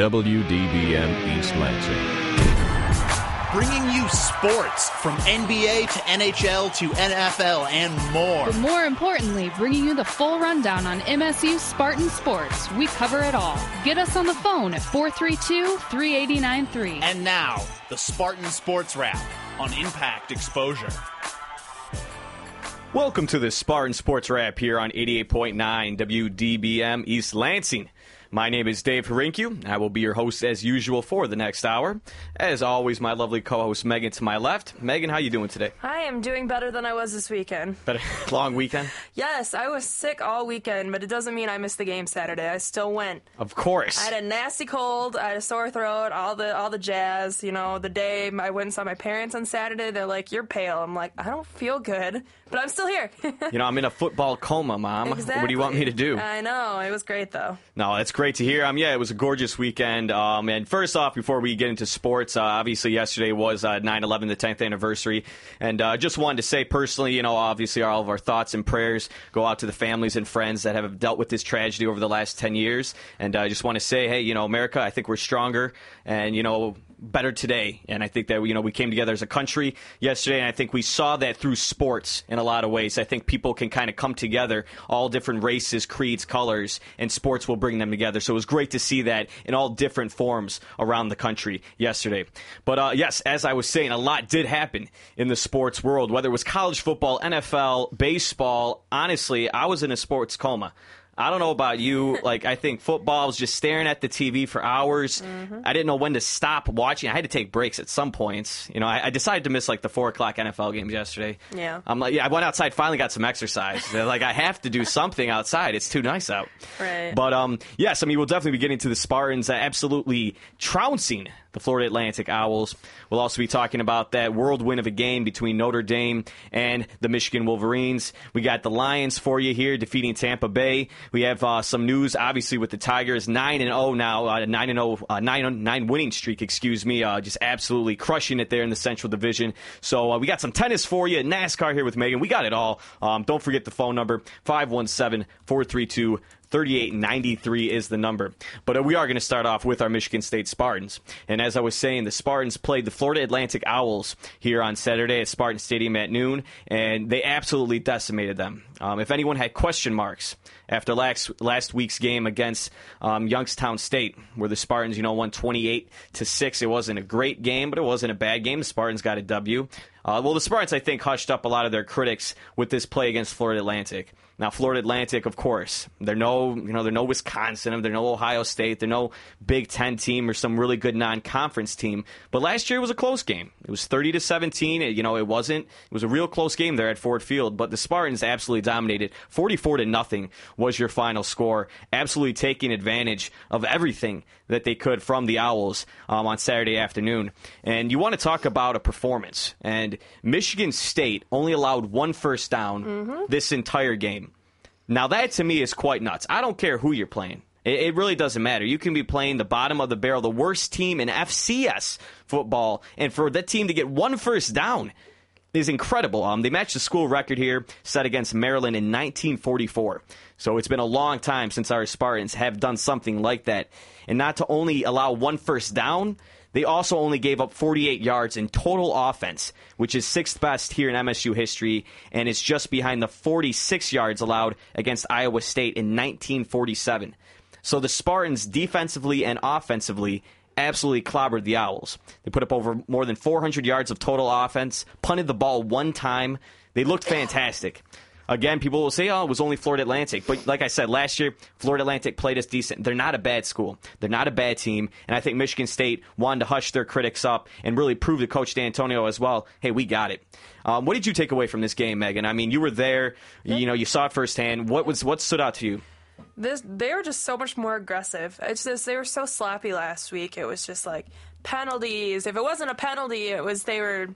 WDBM East Lansing. Bringing you sports from NBA to NHL to NFL and more. But more importantly, bringing you the full rundown on MSU Spartan Sports. We cover it all. Get us on the phone at 432 3893. And now, the Spartan Sports Wrap on Impact Exposure. Welcome to the Spartan Sports Wrap here on 88.9 WDBM East Lansing. My name is Dave Harinkyu. I will be your host as usual for the next hour. As always, my lovely co-host Megan to my left. Megan, how you doing today? I am doing better than I was this weekend. Better long weekend? Yes, I was sick all weekend, but it doesn't mean I missed the game Saturday. I still went. Of course. I had a nasty cold, I had a sore throat, all the all the jazz. You know, the day I went and saw my parents on Saturday, they're like, "You're pale." I'm like, "I don't feel good, but I'm still here." you know, I'm in a football coma, Mom. exactly. What do you want me to do? I know it was great though. No, that's great to hear. Um, yeah, it was a gorgeous weekend. Um, and first off, before we get into sports, uh, obviously yesterday was uh, 9/11, the 10th anniversary, and uh, just wanted to say personally, you know, obviously all of our thoughts and prayers go out to the families and friends that have dealt with this tragedy over the last 10 years. And I just want to say, hey, you know, America, I think we're stronger, and you know, better today. And I think that you know we came together as a country yesterday, and I think we saw that through sports in a lot of ways. I think people can kind of come together, all different races, creeds, colors, and sports will bring them together. So it was great to see that in all different forms around the country yesterday. But uh, yes, as I was saying, a lot did happen in the sports world, whether it was college football, NFL, baseball. Honestly, I was in a sports coma. I don't know about you. Like, I think football was just staring at the TV for hours. Mm-hmm. I didn't know when to stop watching. I had to take breaks at some points. You know, I, I decided to miss like the four o'clock NFL games yesterday. Yeah. I'm like, yeah, I went outside, finally got some exercise. Like, I have to do something outside. It's too nice out. Right. But um, yes, I mean, we'll definitely be getting to the Spartans uh, absolutely trouncing the Florida Atlantic Owls. We'll also be talking about that whirlwind of a game between Notre Dame and the Michigan Wolverines. We got the Lions for you here defeating Tampa Bay. We have uh, some news, obviously, with the Tigers nine and zero now, uh, nine and zero, uh, nine nine winning streak. Excuse me, uh, just absolutely crushing it there in the Central Division. So uh, we got some tennis for you, NASCAR here with Megan. We got it all. Um, don't forget the phone number 517 432 3893 is the number. But uh, we are going to start off with our Michigan State Spartans. And as I was saying, the Spartans played the Florida Atlantic Owls here on Saturday at Spartan Stadium at noon, and they absolutely decimated them. Um, if anyone had question marks after last last week's game against um, Youngstown State, where the Spartans, you know, won 28 to six, it wasn't a great game, but it wasn't a bad game. The Spartans got a W. Uh, well, the Spartans, I think, hushed up a lot of their critics with this play against Florida Atlantic. Now, Florida Atlantic, of course, they're no, you know, they're no Wisconsin, they're no Ohio State, they're no Big Ten team or some really good non-conference team. But last year was a close game. It was 30 to 17. It, you know, it wasn't. It was a real close game there at Ford Field. But the Spartans absolutely dominated. 44 to nothing was your final score. Absolutely taking advantage of everything that they could from the Owls um, on Saturday afternoon. And you want to talk about a performance. And Michigan State only allowed one first down this entire game. Now, that to me is quite nuts. I don't care who you're playing. It, really doesn't matter. You can be playing the bottom of the barrel, the worst team in FCS football, and for that team to get one first down is incredible. Um, they matched the school record here set against Maryland in 1944. So it's been a long time since our Spartans have done something like that. And not to only allow one first down, they also only gave up 48 yards in total offense, which is sixth best here in MSU history, and it's just behind the 46 yards allowed against Iowa State in 1947. So the Spartans, defensively and offensively, absolutely clobbered the Owls. They put up over more than 400 yards of total offense, punted the ball one time. They looked fantastic. Again, people will say, oh, it was only Florida Atlantic. But like I said, last year, Florida Atlantic played us decent. They're not a bad school. They're not a bad team. And I think Michigan State wanted to hush their critics up and really prove to Coach D'Antonio as well, hey, we got it. Um, what did you take away from this game, Megan? I mean, you were there. You know, you saw it firsthand. What was what stood out to you? This they were just so much more aggressive. It's just they were so sloppy last week. It was just like penalties. If it wasn't a penalty, it was they were,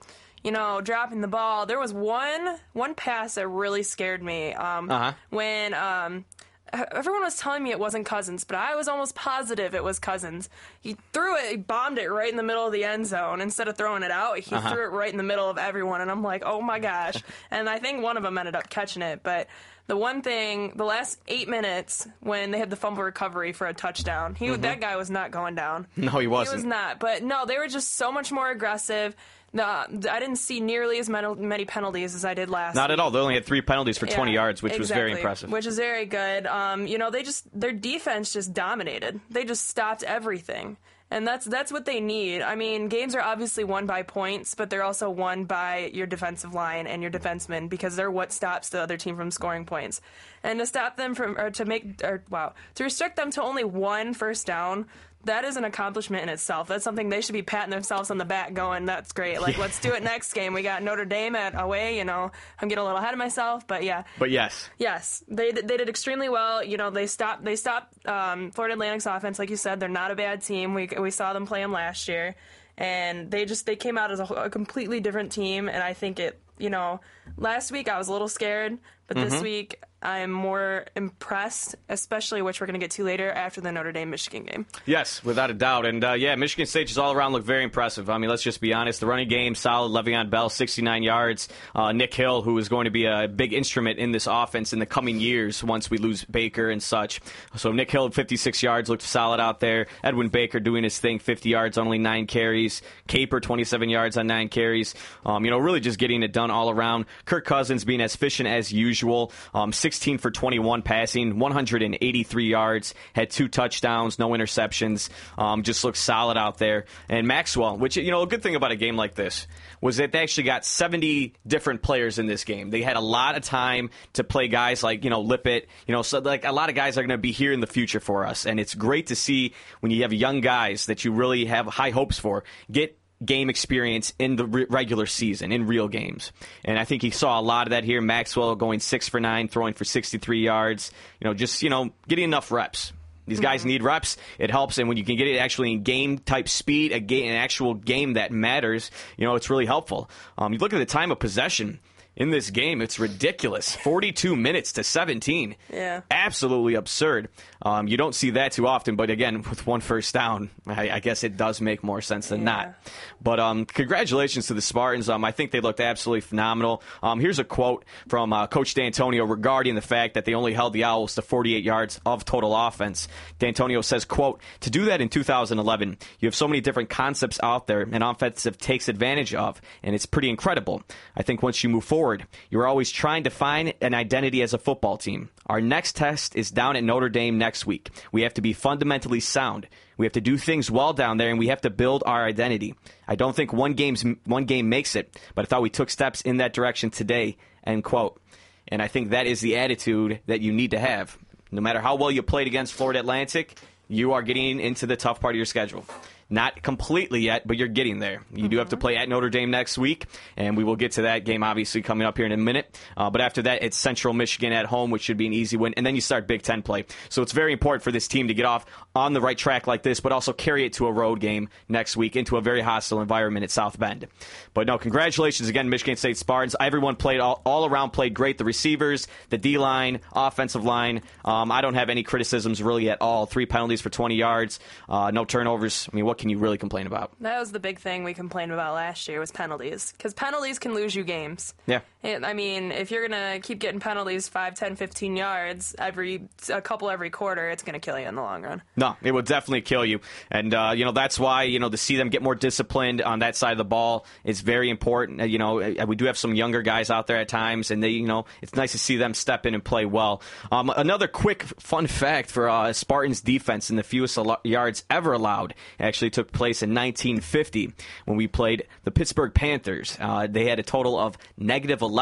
you know, dropping the ball. There was one one pass that really scared me. Um, Uh-huh. When um, everyone was telling me it wasn't Cousins, but I was almost positive it was Cousins. He threw it, he bombed it right in the middle of the end zone. Instead of throwing it out, he threw it right in the middle of everyone, and I'm like, oh my gosh. and I think one of them ended up catching it, but the one thing, the last eight minutes when they had the fumble recovery for a touchdown, he that guy was not going down. No, he He wasn't. He was not. But no, they were just so much more aggressive. No, I didn't see nearly as many, penalties as I did last. Not week. at all. They only had three penalties for 20 Yeah, yards, which was very impressive. Which is very good. Um, you know, they just their defense just dominated. They just stopped everything. And that's that's what they need. I mean, games are obviously won by points, but they're also won by your defensive line and your defensemen because they're what stops the other team from scoring points. And to stop them from or to make or wow, to restrict them to only one first down, that is an accomplishment in itself. That's something they should be patting themselves on the back, going, "That's great! Like, let's do it next game." We got Notre Dame at away. You know, I'm getting a little ahead of myself, but yeah, but yes, Yes, they they did extremely well. You know, they stopped they stopped um, Florida Atlantic's offense, like you said. They're not a bad team. We we saw them play them last year, and they just they came out as a, a completely different team. And I think it. You know, last week I was a little scared, but this week I'm more impressed, especially which we're going to get to later after the Notre Dame Michigan game. Yes, without a doubt. And uh, yeah, Michigan State just all around look very impressive. I mean, let's just be honest. The running game, solid. Le'Veon Bell, 69 yards. Uh, Nick Hill, who is going to be a big instrument in this offense in the coming years once we lose Baker and such. So Nick Hill, 56 yards, looked solid out there. Edwin Baker doing his thing, 50 yards, on only nine carries. Caper, 27 yards on nine carries. Um, you know, really just getting it done all around. Kirk Cousins being as efficient as usual. Um, 16 for 21 passing, 183 yards, had two touchdowns, no interceptions. Um, just looked solid out there. And Maxwell, which, you know, a good thing about a game like this was that they actually got 70 different players in this game. They had a lot of time to play guys like, you know, Lippett, you know, so like a lot of guys are going to be here in the future for us. And it's great to see when you have young guys that you really have high hopes for get game experience in the re- regular season in real games. And I think he saw a lot of that here. Maxwell going 6 for 9, throwing for 63 yards, you know, just, you know, getting enough reps. These guys need reps. It helps, and when you can get it actually in game type speed, a game, an actual game that matters, you know, it's really helpful. Um, you look at the time of possession in this game; it's ridiculous. Forty-two minutes to seventeen. Yeah. absolutely absurd. Um, you don't see that too often, but again, with one first down, I, I guess it does make more sense than not. But um, congratulations to the Spartans. Um, I think they looked absolutely phenomenal. Um, here's a quote from uh, Coach D'Antonio regarding the fact that they only held the Owls to 48 yards of total offense. D'Antonio says, "quote To do that in 2011, you have so many different concepts out there, and offensive takes advantage of, and it's pretty incredible. I think once you move forward, you're always trying to find an identity as a football team. Our next test is down at Notre Dame next week. We have to be fundamentally sound." We have to do things well down there, and we have to build our identity. I don't think one one game makes it, but I thought we took steps in that direction today. End quote. And I think that is the attitude that you need to have. No matter how well you played against Florida Atlantic, you are getting into the tough part of your schedule. Not completely yet, but you're getting there. You do have to play at Notre Dame next week, and we will get to that game obviously coming up here in a minute. Uh, but after that, it's Central Michigan at home, which should be an easy win, and then you start Big Ten play. So it's very important for this team to get off on the right track like this, but also carry it to a road game next week into a very hostile environment at South Bend. But no, congratulations again, Michigan State Spartans. Everyone played all, all around played great. The receivers, the D line, offensive line. Um, I don't have any criticisms really at all. Three penalties for 20 yards, uh, no turnovers. I mean, what can you really complain about? That was the big thing we complained about last year was penalties because penalties can lose you games. Yeah. And, I mean, if you're gonna keep getting penalties 5, 10, 15 yards every a couple every quarter, it's gonna kill you in the long run. No, it will definitely kill you, and uh, you know that's why you know to see them get more disciplined on that side of the ball is very important. Uh, You know, uh, we do have some younger guys out there at times, and they, you know, it's nice to see them step in and play well. Um, another quick fun fact for uh, Spartans defense in the fewest al- yards ever allowed actually took place in 1950 when we played the Pittsburgh Panthers. Uh, they had a total of negative 11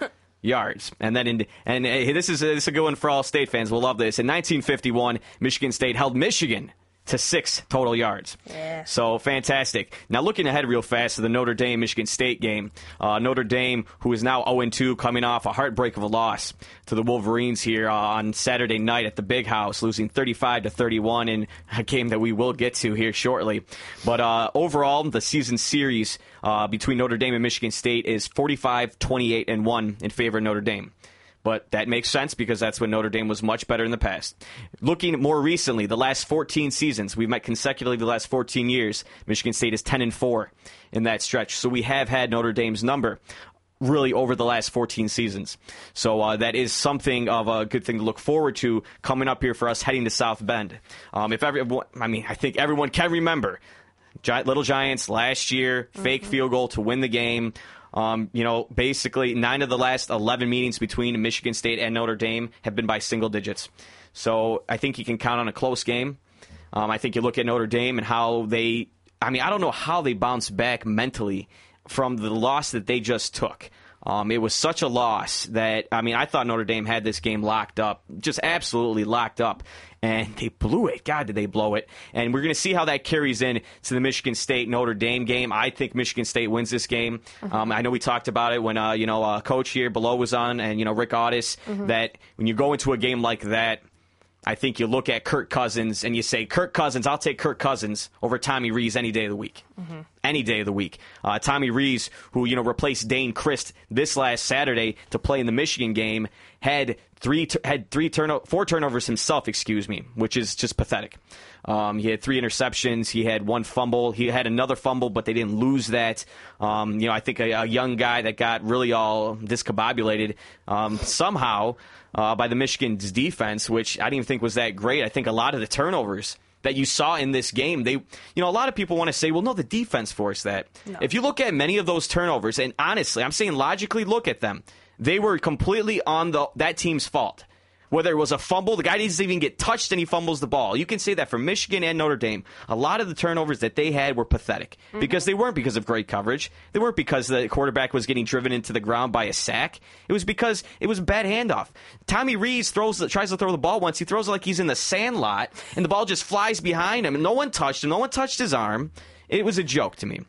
yards. And then in and uh, this is this is a good one for all state fans. We'll love this. In 1951, Michigan State held Michigan to six total yards. Yeah. So fantastic. Now looking ahead real fast to the Notre Dame Michigan State game. Uh, Notre Dame, who is now 0 2, coming off a heartbreak of a loss to the Wolverines here uh, on Saturday night at the Big House, losing 35 to 31 in a game that we will get to here shortly. But uh, overall, the season series uh, between Notre Dame and Michigan State is 45, 28, and one in favor of Notre Dame. But that makes sense because that's when Notre Dame was much better in the past. Looking more recently, the last 14 seasons, we've met consecutively the last 14 years. Michigan State is 10 and 4 in that stretch. So we have had Notre Dame's number. really over the last 14 seasons. So uh, that is something of a good thing to look forward to coming up here for us heading to South Bend. Um, if everyone, I mean, I think everyone can remember Gi- Little Giants last year, fake field goal to win the game. Um, you know, basically nine of the last 11 meetings between Michigan State and Notre Dame have been by single digits. So I think you can count on a close game. Um, I think you look at Notre Dame and how they, I mean, I don't know how they bounce back mentally from the loss that they just took. Um, it was such a loss that, I mean, I thought Notre Dame had this game locked up, just absolutely locked up. And they blew it. God, did they blow it. And we're going to see how that carries in to the Michigan State Notre Dame game. I think Michigan State wins this game. Um, I know we talked about it when, uh, you know, uh, Coach here below was on and, you know, Rick Audis, that when you go into a game like that, I think you look at Kirk Cousins and you say, Kirk Cousins, I'll take Kirk Cousins over Tommy Rees any day of the week. Any day of the week. Uh, Tommy Rees, who, you know, replaced Dayne Crist this last Saturday to play in the Michigan game, had three, had three turno- four turnovers himself, excuse me, which is just pathetic. Um, he had three interceptions. He had one fumble. He had another fumble, but they didn't lose that. Um, you know, I think a, a young guy that got really all discombobulated um, somehow uh, by the Michigan's defense, which I didn't even think was that great. I think a lot of the turnovers that you saw in this game, they, you know, a lot of people want to say, well, no, the defense forced that. If you look at many of those turnovers, and honestly, I'm saying logically, look at them, they were completely on the that team's fault. Whether it was a fumble, the guy doesn't even get touched and he fumbles the ball. You can say that for Michigan and Notre Dame. A lot of the turnovers that they had were pathetic mm-hmm. because they weren't because of great coverage. They weren't because the quarterback was getting driven into the ground by a sack. It was because it was a bad handoff. Tommy Rees throws the, tries to throw the ball once. He throws it like he's in the sand lot, and the ball just flies behind him, and no one touched him. No one touched his arm. It was a joke to me.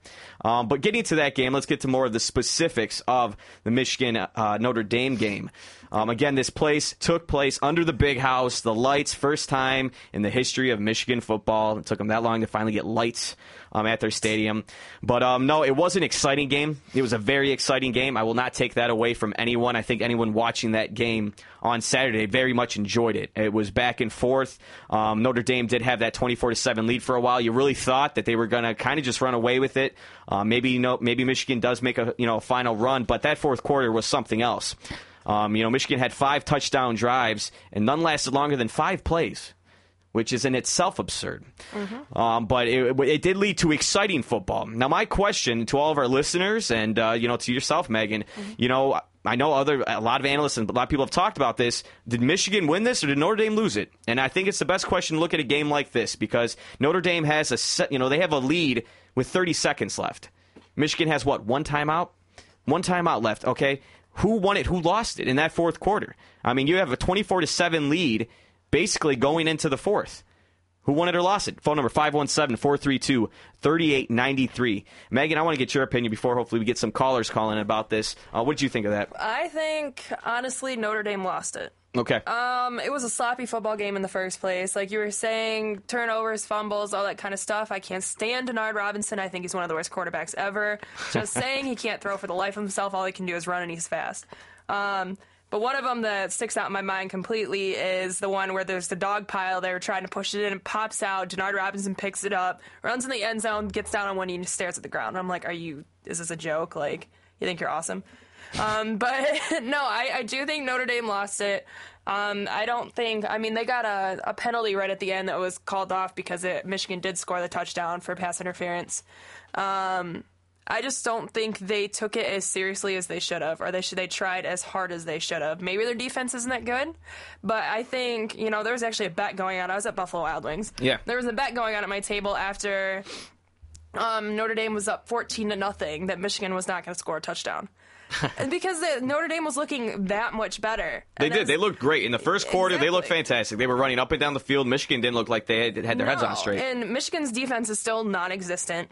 Um, but getting to that game, let's get to more of the specifics of the Michigan uh, Notre Dame game. Um, again, this place took place under the big house, the lights, first time in the history of Michigan football. It took them that long to finally get lights um, at their stadium. But um, no, it was an exciting game. It was a very exciting game. I will not take that away from anyone. I think anyone watching that game on Saturday very much enjoyed it. It was back and forth. Um, Notre Dame did have that 24 to 7 lead for a while. You really thought that they were going to kind of just run away with it. Uh, maybe you know, maybe Michigan does make a you know a final run, but that fourth quarter was something else. Um, you know, Michigan had five touchdown drives, and none lasted longer than five plays, which is in itself absurd. Um, but it, it did lead to exciting football. Now, my question to all of our listeners, and uh, you know, to yourself, Megan, you know. I know other a lot of analysts and a lot of people have talked about this. Did Michigan win this or did Notre Dame lose it? And I think it's the best question to look at a game like this because Notre Dame has a set, you know they have a lead with 30 seconds left. Michigan has what one timeout, one timeout left. Okay, who won it? Who lost it in that fourth quarter? I mean, you have a 24 to seven lead, basically going into the fourth. Who won it or lost it? Phone number 517 432 3893. Megan, I want to get your opinion before hopefully we get some callers calling about this. Uh, what did you think of that? I think honestly Notre Dame lost it. Okay. Um, it was a sloppy football game in the first place. Like you were saying, turnovers, fumbles, all that kind of stuff. I can't stand Denard Robinson. I think he's one of the worst quarterbacks ever. Just saying, he can't throw for the life of himself. All he can do is run, and he's fast. Um, but one of them that sticks out in my mind completely is the one where there's the dog pile. They were trying to push it in, and pops out. Denard Robinson picks it up, runs in the end zone, gets down on one knee, and stares at the ground. I'm like, are you? Is this a joke? Like, you think you're awesome? Um, but no, I, I do think Notre Dame lost it. Um, I don't think. I mean, they got a, a penalty right at the end that was called off because it, Michigan did score the touchdown for pass interference. Um, I just don't think they took it as seriously as they should have, or they should they tried as hard as they should have. Maybe their defense isn't that good, but I think you know there was actually a bet going on. I was at Buffalo Wild Wings. Yeah. there was a bet going on at my table after um, Notre Dame was up fourteen to nothing that Michigan was not going to score a touchdown. Because the, Notre Dame was looking that much better. They did. They looked great in the first quarter. They looked fantastic. They were running up and down the field. Michigan didn't look like they had, had their heads on straight. And Michigan's defense is still non-existent.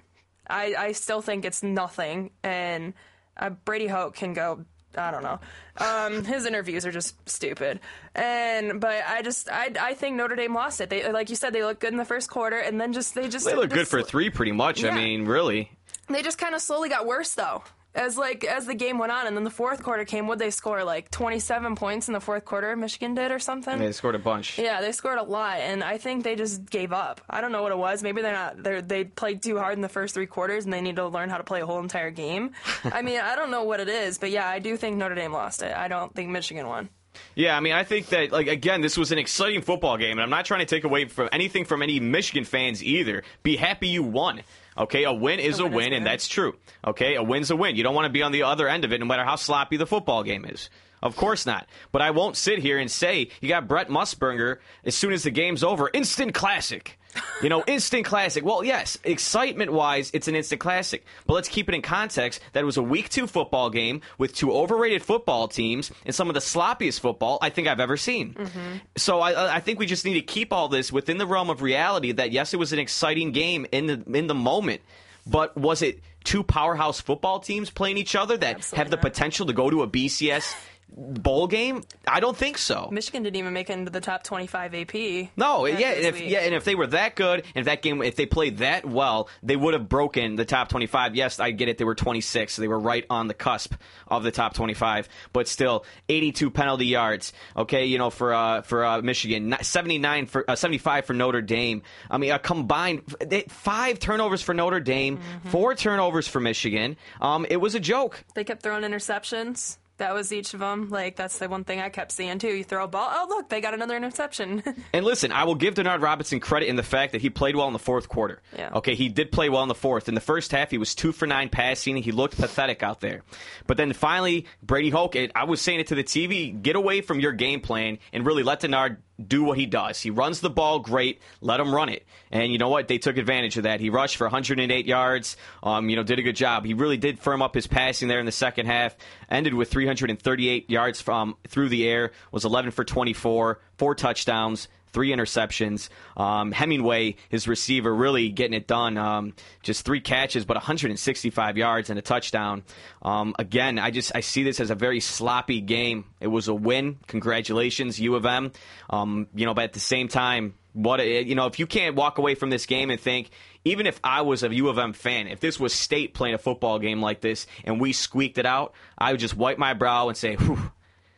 I, I still think it's nothing. And uh, Brady Hoke can go. I don't know. Um, his interviews are just stupid. And but I just I, I think Notre Dame lost it. They like you said they looked good in the first quarter, and then just they just They looked good for three, pretty much. I mean, really. They just kind of slowly got worse though. As like as the game went on, and then the fourth quarter came, would they score like 27 points in the fourth quarter? Michigan did or something. They scored a bunch. Yeah, they scored a lot, and I think they just gave up. I don't know what it was. Maybe they're not. They they played too hard in the first three quarters, and they need to learn how to play a whole entire game. I mean, I don't know what it is, but yeah, I do think Notre Dame lost it. I don't think Michigan won. Yeah, I mean, I think that, like, again, this was an exciting football game, and I'm not trying to take away from anything from any Michigan fans either. Be happy you won. Okay, a win is a, win win, is and that's true. Okay, a win's a win. You don't want to be on the other end of it, no matter how sloppy the football game is. Of course not. But I won't sit here and say you got Brent Musburger as soon as the game's over. Instant classic. You know, instant classic. Well, yes, excitement wise, it's an instant classic. But let's keep it in context that it was a week two football game with two overrated football teams and some of the sloppiest football I think I've ever seen. Mm-hmm. So I, I think we just need to keep all this within the realm of reality that yes, it was an exciting game in the in the moment. But was it two powerhouse football teams playing each other that Absolutely have the not. potential to go to a BCS bowl game? I don't think so. Michigan didn't even make it into the top 25 AP. No, yeah, and if, yeah, and if they were that good, and if that game, if they played that well, they would have broken the top twenty-five. Yes, I get it; they were twenty-six, so they were right on the cusp of the top twenty-five. But still, eighty-two penalty yards. Okay, you know, for uh, for uh, Michigan, seventy-nine for uh, seventy-five for Notre Dame. I mean, a combined they, five turnovers for Notre Dame, Mm-hmm. four turnovers for Michigan. Um, it was a joke. They kept throwing interceptions. That was each of them. Like that's the one thing I kept seeing too. You throw a ball. Oh look, they got another interception. And listen, I will give Denard Robinson credit in the fact that he played well in the fourth quarter. Yeah. Okay, he did play well in the fourth. In the first half, he was two for nine passing. He looked pathetic out there. But then finally, Brady Hoke, it, I was saying it to the TV, get away from your game plan and really let Denard do what he does. He runs the ball great. Let him run it. And you know what? They took advantage of that. He rushed for 108 yards. Um, you know, did a good job. He really did firm up his passing there in the second half. Ended with 338 yards from through the air. Was 11 for 24, four touchdowns three interceptions. Um, Hemingway, his receiver, really getting it done. Um, just three catches, but 165 yards and a touchdown. Um, again, I just I see this as a very sloppy game. It was a win. Congratulations, U of M. Um, you know, but at the same time, what you know, if you can't walk away from this game and think. Even if I was a U of M fan, if this was State playing a football game like this and we squeaked it out, I would just wipe my brow and say, Whew.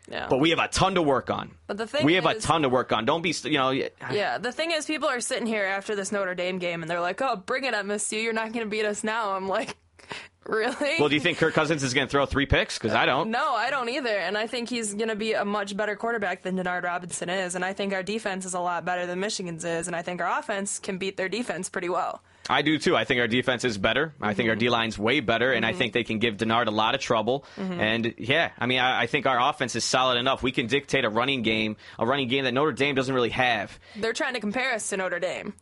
Yeah. But we have a ton to work on. But the thing we have a is- ton to work on. Don't be, you know, Yeah, the thing is, people are sitting here after this Notre Dame game, and they're like, "Oh, bring it, up, MSU! You're not going to beat us now." I'm like, "Really?" Well, do you think Kirk Cousins is going to throw three picks? Because I don't. no, I don't either. And I think he's going to be a much better quarterback than Denard Robinson is. And I think our defense is a lot better than Michigan's is. And I think our offense can beat their defense pretty well. I do too. I think our defense is better. I think our mm-hmm. D line's way better, and I mm-hmm. think they can give Denard a lot of trouble. Mm-hmm. And yeah, I mean, I, I think our offense is solid enough. We can dictate a running game, a running game that Notre Dame doesn't really have. They're trying to compare us to Notre Dame.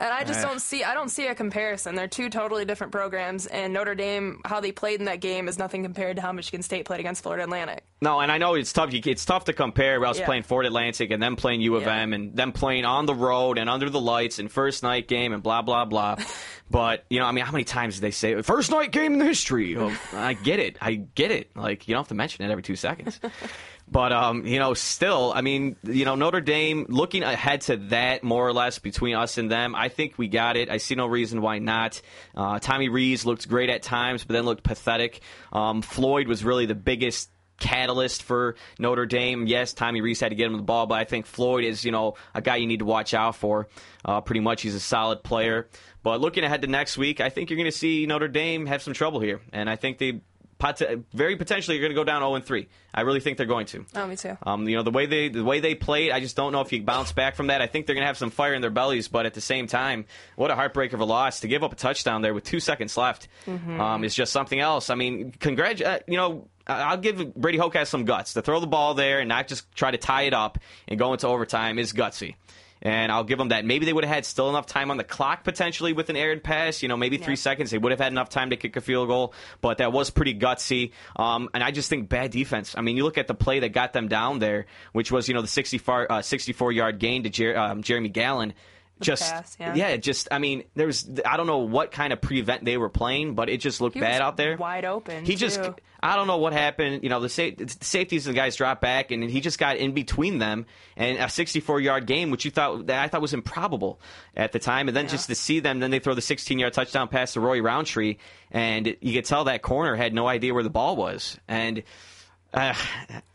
And I just don't see I don't see a comparison. They're two totally different programs and Notre Dame how they played in that game is nothing compared to how Michigan State played against Florida Atlantic. No, and I know it's tough. It's tough to compare us Yeah. playing Fort Atlantic and them playing U of Yeah. M and them playing on the road and under the lights and first night game and blah blah blah. but you know, I mean, how many times did they say first night game in the history? Well, I get it. I get it. Like you don't have to mention it every two seconds. But um, you know, still, I mean, you know, Notre Dame looking ahead to that more or less between us and them. I think we got it. I see no reason why not. Uh, Tommy Rees looked great at times, but then looked pathetic. Um, Floyd was really the biggest catalyst for Notre Dame. Yes, Tommy Rees had to get him the ball, but I think Floyd is, you know, a guy you need to watch out for. Uh, pretty much, he's a solid player. But looking ahead to next week, I think you're going to see Notre Dame have some trouble here, and I think they pot- very potentially you're going to go down 0 3. I really think they're going to. Oh, me too. Um, you know the way they the way they played, I just don't know if you bounce back from that. I think they're going to have some fire in their bellies, but at the same time, what a heartbreak of a loss to give up a touchdown there with two seconds left um, is just something else. I mean, congrat, uh, you know. I'll give Brady Hoke has some guts to throw the ball there and not just try to tie it up and go into overtime is gutsy. And I'll give them that. Maybe they would have had still enough time on the clock potentially with an aired pass. You know, maybe three Yeah. seconds. They would have had enough time to kick a field goal, but that was pretty gutsy. Um, and I just think bad defense. I mean, you look at the play that got them down there, which was, you know, the 64, uh, 64 yard gain to Jer- um, Jeremy Gallon. Just pass, yeah. just I mean, there was I don't know what kind of prevent they were playing, but it just looked He bad was out there. wide open, He just. I don't know what happened. You know, the, sa- the safeties and the guys dropped back, and he just got in between them, and a 64 yard game, which you thought that I thought was improbable at the time, and then just to see them, then they throw the 16 yard touchdown pass to Roy Roundtree, and you could tell that corner had no idea where the ball was, and. Uh,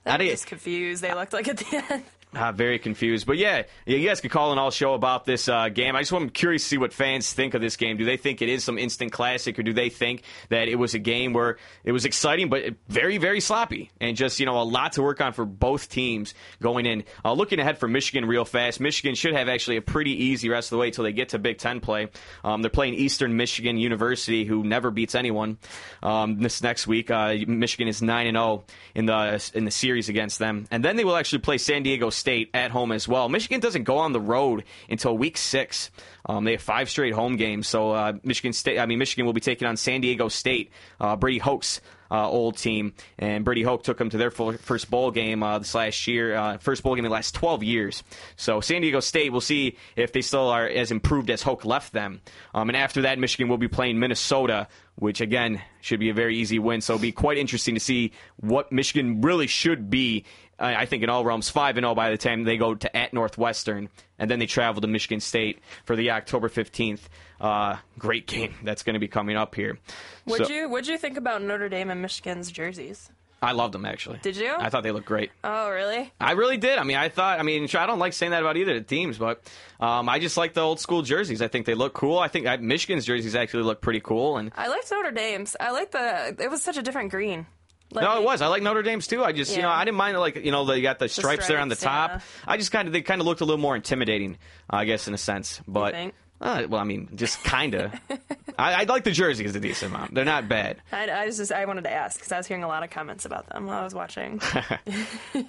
I just confused. They looked like at the end. Uh, very confused. But yeah, you guys could call an all show about this uh, game. I just want, curious to see what fans think of this game. Do they think it is some instant classic, or do they think that it was a game where it was exciting but very, very sloppy and just you know a lot to work on for both teams going in? Uh, looking ahead for Michigan real fast. Michigan should have actually a pretty easy rest of the way until they get to Big Ten play. Um, they're playing Eastern Michigan University, who never beats anyone. Um, this next week, uh, Michigan is nine and zero in the in the series against them, and then they will actually play San Diego State at home as well. Michigan doesn't go on the road until week six. Um, they have five straight home games, so uh, Michigan State. I mean, Michigan will be taking on San Diego State. Uh, Brady Hoke's uh, old team, and Brady Hoke took them to their first bowl game uh, this last year, uh, first bowl game in the last 12 years. So San Diego State, we'll see if they still are as improved as Hoke left them. Um, and after that, Michigan will be playing Minnesota, which again should be a very easy win. So it'll be quite interesting to see what Michigan really should be. I I think in all realms, five and zero by the time they go to at Northwestern, and then they travel to Michigan State for the October fifteenth. Uh, great game that's going to be coming up here. Would So- you Would you think about Notre Dame and Michigan's jerseys? I loved them actually. Did you? I thought they looked great. Oh, really? I really did. I mean, I thought. I mean, sure, I don't like saying that about either of the teams, but um, I just like the old school jerseys. I think they look cool. I think uh, Michigan's jerseys actually look pretty cool. And I liked Notre Dame's. I like the. It was such a different green. Like, no, it was. I like Notre Dame's too. I just, you know, I didn't mind like, you know, they got the stripes, there on the top. yeah. I just kind of, they kind of looked a little more intimidating, I guess, in a sense. But? Uh, well, I mean, just kind of. I, I like the jerseys a decent amount. They're not bad. I, I was just I wanted to ask because I was hearing a lot of comments about them while I was watching.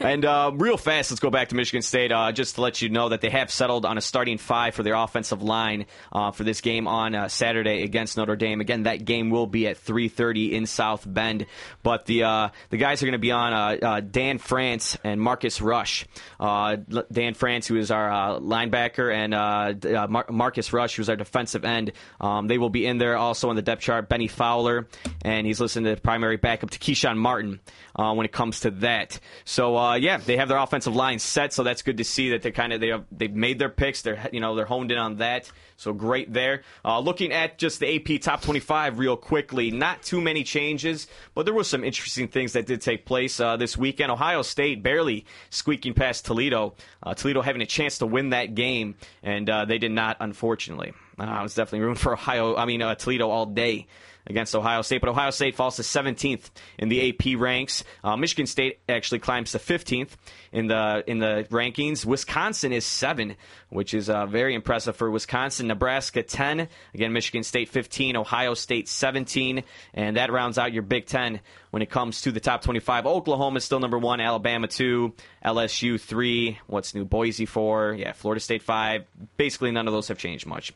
And uh, real fast, let's go back to Michigan State. Uh, just to let you know that they have settled on a starting five for their offensive line uh, for this game on uh, Saturday against Notre Dame. Again, that game will be at 3:30 in South Bend. But the uh, the guys are going to be on uh, uh, Dan France and Marcus Rush. Uh, Dan France, who is our uh, linebacker, and uh, uh, Mar- Marcus Rush, who's our defensive end. Um, they will be in there also on the depth chart. Benny Fowler, and he's to the primary backup to Keshawn Martin uh, when it comes to that. So uh, yeah, they have their offensive line set, so that's good to see that they kind of they have, they've made their picks. They're you know they're honed in on that. So great there. Uh, looking at just the AP top 25 real quickly, not too many changes, but there were some interesting things that did take place uh, this weekend. Ohio State barely squeaking past Toledo. Uh, Toledo having a chance to win that game, and uh, they did not, unfortunately. Uh, I was definitely rooting for Ohio. I mean uh, Toledo all day against Ohio State, but Ohio State falls to 17th in the AP ranks. Uh, Michigan State actually climbs to 15th in the in the rankings. Wisconsin is seven, which is uh, very impressive for Wisconsin. Nebraska 10, again Michigan State 15, Ohio State 17, and that rounds out your Big Ten when it comes to the top 25. Oklahoma is still number one, Alabama two, LSU three. What's new? Boise four, yeah, Florida State five. Basically, none of those have changed much.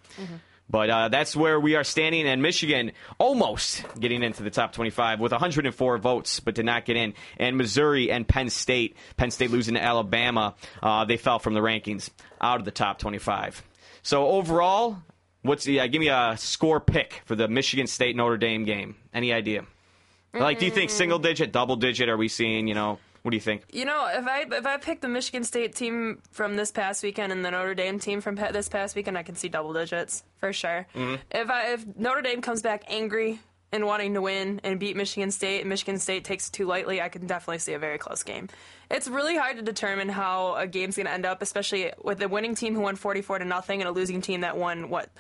But uh, that's where we are standing, and Michigan almost getting into the top 25 with 104 votes, but did not get in. And Missouri and Penn State, Penn State losing to Alabama, uh, they fell from the rankings out of the top 25. So overall, what's the, uh, give me a score pick for the Michigan State Notre Dame game? Any idea? Like, do you think single digit, double digit? Are we seeing? You know, what do you think? You know, if I if I pick the Michigan State team from this past weekend and the Notre Dame team from pa- this past weekend, I can see double digits for sure. Mm-hmm. If I if Notre Dame comes back angry and wanting to win and beat Michigan State, and Michigan State takes it too lightly, I can definitely see a very close game. It's really hard to determine how a game's going to end up, especially with a winning team who won forty four to nothing and a losing team that won what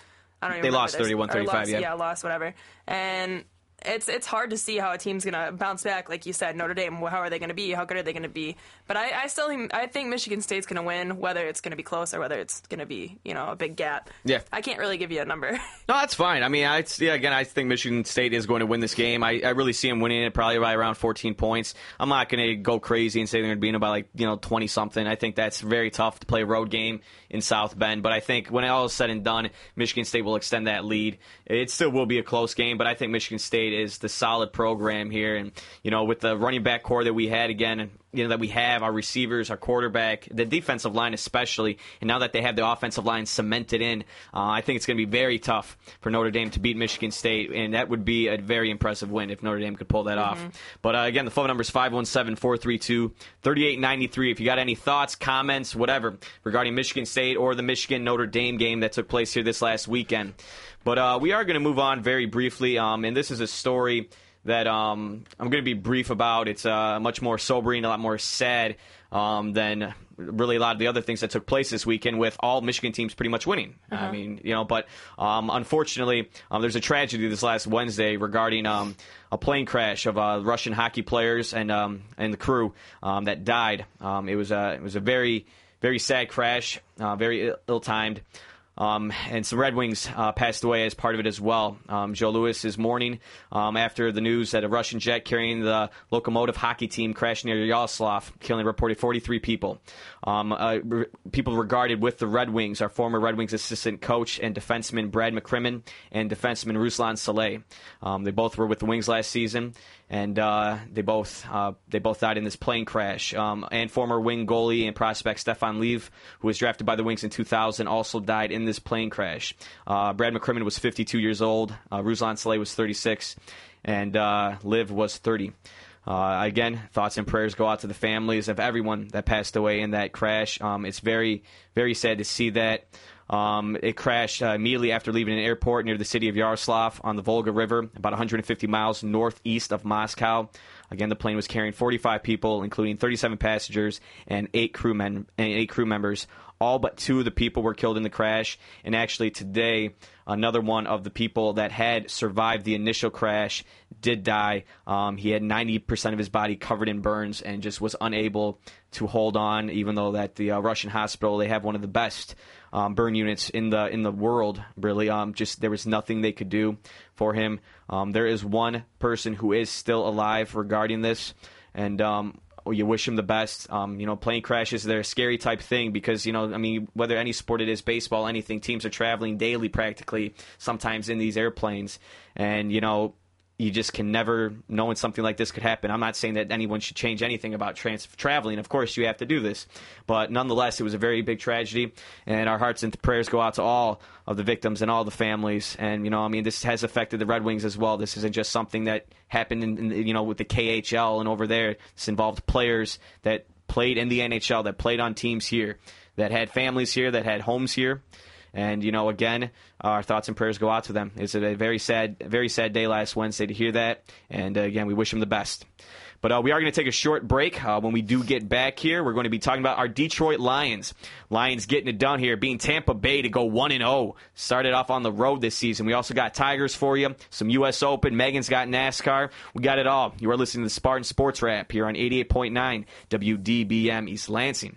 I don't even know. They lost 31, Or 35, yeah. yeah, lost whatever, and it's it's hard to see how a team's gonna bounce back. Like you said, Notre Dame. How are they gonna be? How good are they gonna be? But I, I still think, I think Michigan State's gonna win, whether it's gonna be close or whether it's gonna be you know a big gap. Yeah. I can't really give you a number. No, that's fine. I mean, I yeah, again, I think Michigan State is going to win this game. I, I really see them winning it probably by around 14 points. I'm not going to go crazy and say they're going to be in by like you know 20 something. I think that's very tough to play a road game in South Bend. But I think when all is said and done, Michigan State will extend that lead. It still will be a close game, but I think Michigan State is the solid program here, and you know with the running back corps that we had again you know that we have our receivers, our quarterback, the defensive line especially, and now that they have the offensive line cemented in, uh, I think it's going to be very tough for Notre Dame to beat Michigan State, and that would be a very impressive win if Notre Dame could pull that off. But uh, again, the phone number is 517-432-3893. If you got any thoughts, comments, whatever regarding Michigan State or the Michigan Notre Dame game that took place here this last weekend. But uh, we are going to move on very briefly, um, and this is a story that um, I'm going to be brief about. It's uh, much more sobering, a lot more sad um, than really a lot of the other things that took place this weekend with all Michigan teams pretty much winning. I mean, you know, but um, unfortunately, um, there's a tragedy this last Wednesday regarding um, a plane crash of uh, Russian hockey players and um, and the crew um, that died. Um, it was a it was a very very sad crash, uh, very ill timed. Um, and some Red Wings uh, passed away as part of it as well. Um, Joe Louis is mourning um, after the news that a Russian jet carrying the Lokomotiv hockey team crashed near Yaroslavl, killing reported 43 people. Um, uh, re- people regarded with the Red Wings are former Red Wings assistant coach and defenseman Brad McCrimmon and defenseman Ruslan Salei. Um, they both were with the Wings last season, and uh, they both uh, they both died in this plane crash. Um, and former wing goalie and prospect Stefan Liv, who was drafted by the Wings in 2000, also died in this plane crash. Uh, Brad McCrimmon was 52 years old. Uh, Ruslan Salei was 36, and uh, Liv was 30. Uh, again, thoughts and prayers go out to the families of everyone that passed away in that crash. Um, it's very, very sad to see that. Um, it crashed uh, immediately after leaving an airport near the city of Yaroslavl on the Volga River, about 150 miles northeast of Moscow. Again, the plane was carrying 45 people, including 37 passengers and eight crew men and eight crew members. All but two of the people were killed in the crash. And actually, today, another one of the people that had survived the initial crash did die. Um, he had 90% of his body covered in burns and just was unable to hold on, even though that the uh, Russian hospital they have one of the best um, burn units in the in the world. Really, um, just there was nothing they could do for him. Um, there is one person who is still alive regarding this, and um, you wish him the best. Um, you know, plane crashes they're a scary type thing because you know, I mean, whether any sport it is, baseball, anything, teams are traveling daily practically, sometimes in these airplanes, and you know. You just can never know when something like this could happen. I'm not saying that anyone should change anything about trans- traveling. Of course, you have to do this, but nonetheless, it was a very big tragedy, and our hearts and prayers go out to all of the victims and all the families. And you know, I mean, this has affected the Red Wings as well. This isn't just something that happened in, in you know with the KHL and over there. This involved players that played in the NHL, that played on teams here, that had families here, that had homes here. And you know, again, our thoughts and prayers go out to them. It's a very sad, very sad day last Wednesday to hear that. And uh, again, we wish them the best. But uh, we are going to take a short break. Uh, when we do get back here, we're going to be talking about our Detroit Lions. Lions getting it done here, being Tampa Bay to go 1 and 0. Started off on the road this season. We also got Tigers for you, some U.S. Open. Megan's got NASCAR. We got it all. You are listening to the Spartan Sports Wrap here on 88.9 WDBM East Lansing.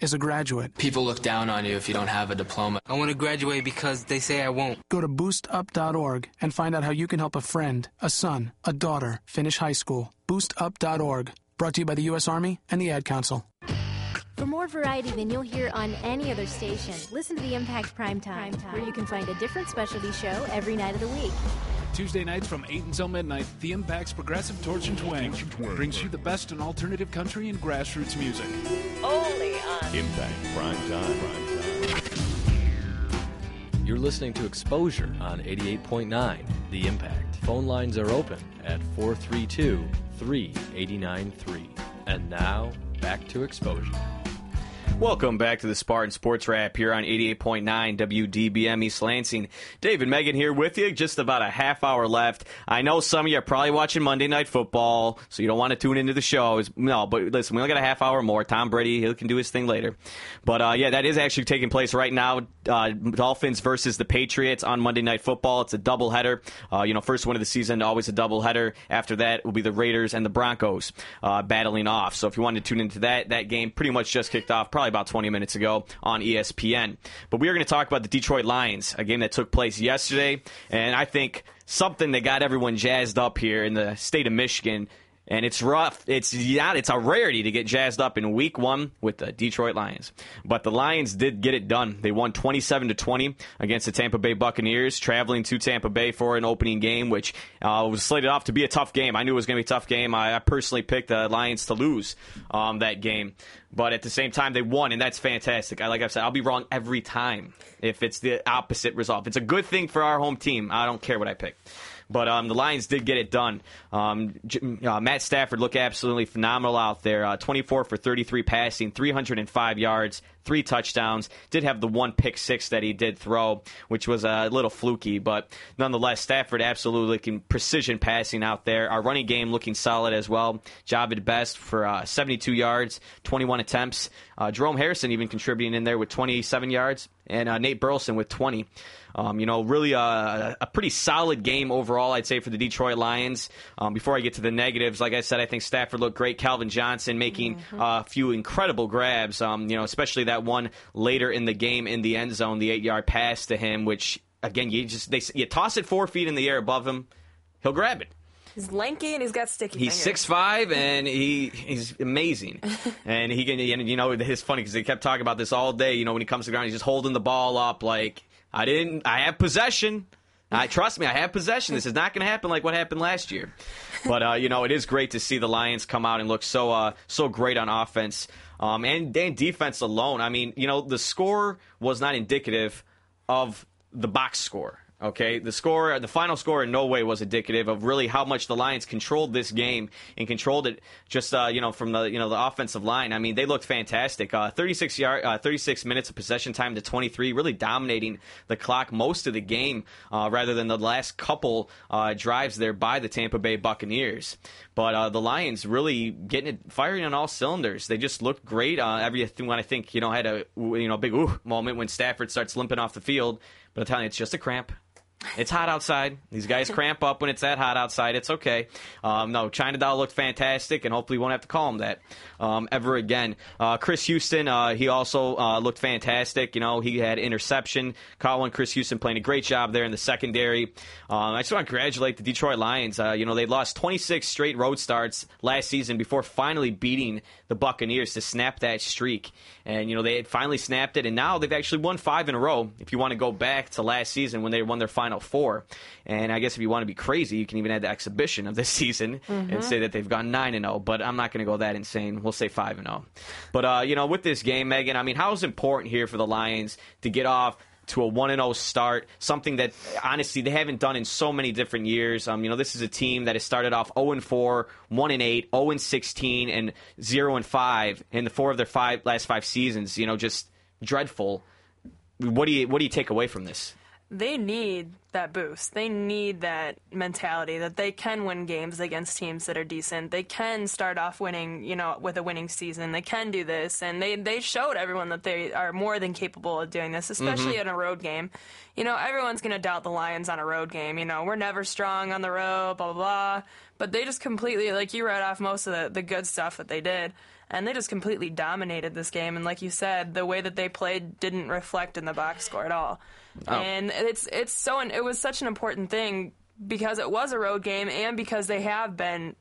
is a graduate. People look down on you if you don't have a diploma. I want to graduate because they say I won't. Go to boostup.org and find out how you can help a friend, a son, a daughter finish high school. Boostup.org. Brought to you by the U.S. Army and the Ad Council. For more variety than you'll hear on any other station, listen to the Impact Prime Time, where you can find a different specialty show every night of the week. Tuesday nights from 8 until midnight, The Impact's Progressive Torch and Twang brings you the best in alternative country and grassroots music. Only on Impact Prime Time. You're listening to Exposure on 88.9 The Impact. Phone lines are open at 432 3893. And now, back to Exposure. Welcome back to the Spartan Sports Wrap here on 88.9 WDBM East Lansing. David Megan here with you. Just about a half hour left. I know some of you are probably watching Monday Night Football, so you don't want to tune into the show. No, but listen, we only got a half hour more. Tom Brady, he can do his thing later. But uh, yeah, that is actually taking place right now. Uh, Dolphins versus the Patriots on Monday Night Football. It's a doubleheader. Uh, you know, first one of the season, always a doubleheader. After that will be the Raiders and the Broncos uh, battling off. So if you wanted to tune into that, that game pretty much just kicked off. Probably probably about 20 minutes ago on ESPN. But we are going to talk about the Detroit Lions, a game that took place yesterday, and I think something that got everyone jazzed up here in the state of Michigan. And it's rough. It's yeah, it's a rarity to get jazzed up in week one with the Detroit Lions. But the Lions did get it done. They won 27 to 20 against the Tampa Bay Buccaneers, traveling to Tampa Bay for an opening game, which uh, was slated off to be a tough game. I knew it was going to be a tough game. I, I personally picked the Lions to lose um, that game. But at the same time, they won, and that's fantastic. I, like I said, I'll be wrong every time if it's the opposite result. It's a good thing for our home team, I don't care what I pick. But um, the Lions did get it done. Um, uh, Matt Stafford looked absolutely phenomenal out there. Uh, 24 for 33 passing, 305 yards, three touchdowns. Did have the one pick six that he did throw, which was a little fluky, but nonetheless, Stafford absolutely looking precision passing out there. Our running game looking solid as well. Jahvid Best for uh, 72 yards, 21 attempts. Uh, Jerome Harrison even contributing in there with 27 yards, and uh, Nate Burleson with 20. Um, you know, really a, a, pretty solid game overall, I'd say, for the Detroit Lions. Um, before I get to the negatives, like I said, I think Stafford looked great. Calvin Johnson making Mm-hmm. uh, a few incredible grabs. Um, you know, especially that one later in the game in the end zone, the eight-yard pass to him, which again, you just they you toss it four feet in the air above him, he'll grab it. He's lanky and he's got sticky He's six five and he he's amazing, and he can and you know it's funny because they kept talking about this all day. You know when he comes to the ground, he's just holding the ball up like I didn't. I have possession. I trust me. I have possession. This is not going to happen like what happened last year. But uh, you know it is great to see the Lions come out and look so uh, so great on offense um, and and defense alone. I mean you know the score was not indicative of the box score. Okay, the score, the final score, in no way was indicative of really how much the Lions controlled this game and controlled it. Just uh, you know, from the you know the offensive line. I mean, they looked fantastic. Uh, 36 yard, uh, 36 minutes of possession time to 23, really dominating the clock most of the game, uh, rather than the last couple uh, drives there by the Tampa Bay Buccaneers. But uh, the Lions really getting it firing on all cylinders. They just looked great. When I think you know had a you know big ooh moment when Stafford starts limping off the field. But I'm telling you, it's just a cramp. It's hot outside. These guys cramp up when it's that hot outside. It's okay. Um, no, China Doll looked fantastic, and hopefully we won't have to call him that um, ever again. Uh, Chris Houston, uh, he also uh, looked fantastic. You know, he had interception. Colin Chris Houston playing a great job there in the secondary. Um, I just want to congratulate the Detroit Lions. Uh, you know, they lost 26 straight road starts last season before finally beating the Buccaneers to snap that streak. And, you know, they had finally snapped it, and now they've actually won five in a row. If you want to go back to last season when they won their final four. And I guess if you want to be crazy, you can even add the exhibition of this season and Mhm. say that they've gone 9 and 0, but I'm not going to go that insane. We'll say 5 and 0. But, uh, you know, with this game, Megan, I mean, how is it important here for the Lions to get off to a 1 and 0 start, something that honestly they haven't done in so many different years. Um, you know, this is a team that has started off 0 and 4, 1 and 8, 0 and 16 and 0 and 5 in the four of their five last 5 seasons, you know, just dreadful. What do you what do you take away from this? They need that boost. They need that mentality that they can win games against teams that are decent. They can start off winning, you know, with a winning season. They can do this, and they they showed everyone that they are more than capable of doing this, especially Mhm. in a road game. You know, everyone's going to doubt the Lions on a road game. You know, we're never strong on the road, blah blah blah. But they just completely, like you read off most of the the good stuff that they did. And they just completely dominated this game, and like you said, the way that they played didn't reflect in the box score at all. Oh. And it's it's so it was such an important thing because it was a road game and because they have been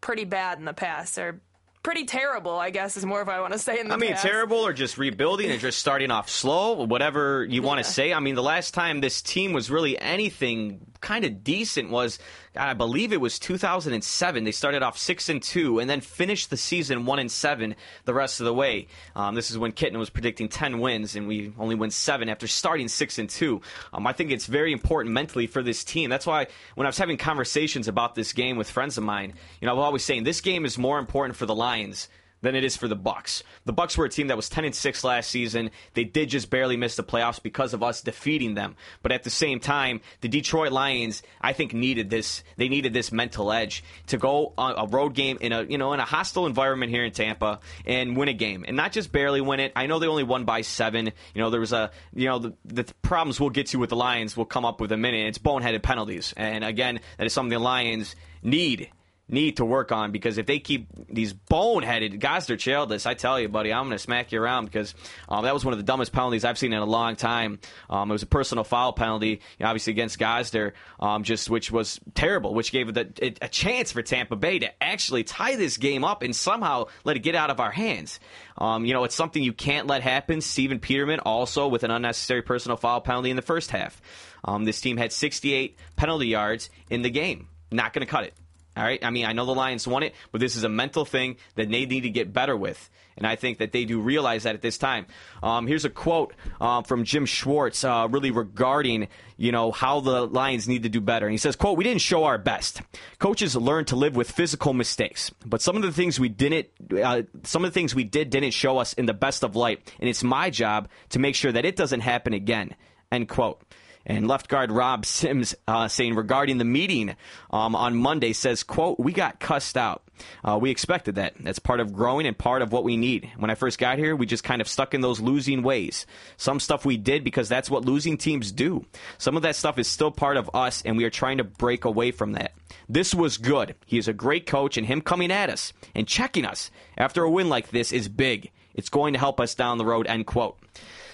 pretty bad in the past or pretty terrible, I guess is more if I want to say in the I mean, past. terrible or just rebuilding or just starting off slow, whatever you want to say. I mean, the last time this team was really anything kind of decent was, I believe it was 2007. They started off six and two and then finished the season one and seven the rest of the way. Um, this is when Kitna was predicting 10 wins and we only win seven after starting six and two. Um, I think it's very important mentally for this team. That's why when I was having conversations about this game with friends of mine, you know, I was always saying this game is more important for the Lions than it is for the Bucks. The Bucks were a team that was 10 and 6 last season. They did just barely miss the playoffs because of us defeating them. But at the same time, the Detroit Lions, I think needed this they needed this mental edge to go on a road game in a, you know, in a hostile environment here in Tampa and win a game. And not just barely win it. I know they only won by 7. You know, there was a, you know, the, the problems we'll get to with the Lions will come up with a minute. It's boneheaded penalties. And again, that is something the Lions need need to work on because if they keep these boneheaded Gosder Cherilus, I tell you, buddy, I'm going to smack you around because um, that was one of the dumbest penalties I've seen in a long time. Um, it was a personal foul penalty, you know, obviously against Gosder, um, just which was terrible, which gave the, it, a chance for Tampa Bay to actually tie this game up and somehow let it get out of our hands. Um, you know, it's something you can't let happen. Stephen Peterman also with an unnecessary personal foul penalty in the first half. Um, this team had 68 penalty yards in the game. Not going to cut it. All right. I mean, I know the Lions won it, but this is a mental thing that they need to get better with. And I think that they do realize that at this time. Um, here's a quote um, from Jim Schwartz, uh, really regarding you know how the Lions need to do better. And he says, "quote We didn't show our best. Coaches learn to live with physical mistakes, but some of the things we didn't, uh, some of the things we did didn't show us in the best of light. And it's my job to make sure that it doesn't happen again." End quote. And left guard Rob Sims uh, saying regarding the meeting um, on Monday says, "quote We got cussed out. Uh, we expected that. That's part of growing and part of what we need. When I first got here, we just kind of stuck in those losing ways. Some stuff we did because that's what losing teams do. Some of that stuff is still part of us, and we are trying to break away from that. This was good. He is a great coach, and him coming at us and checking us after a win like this is big. It's going to help us down the road." End quote.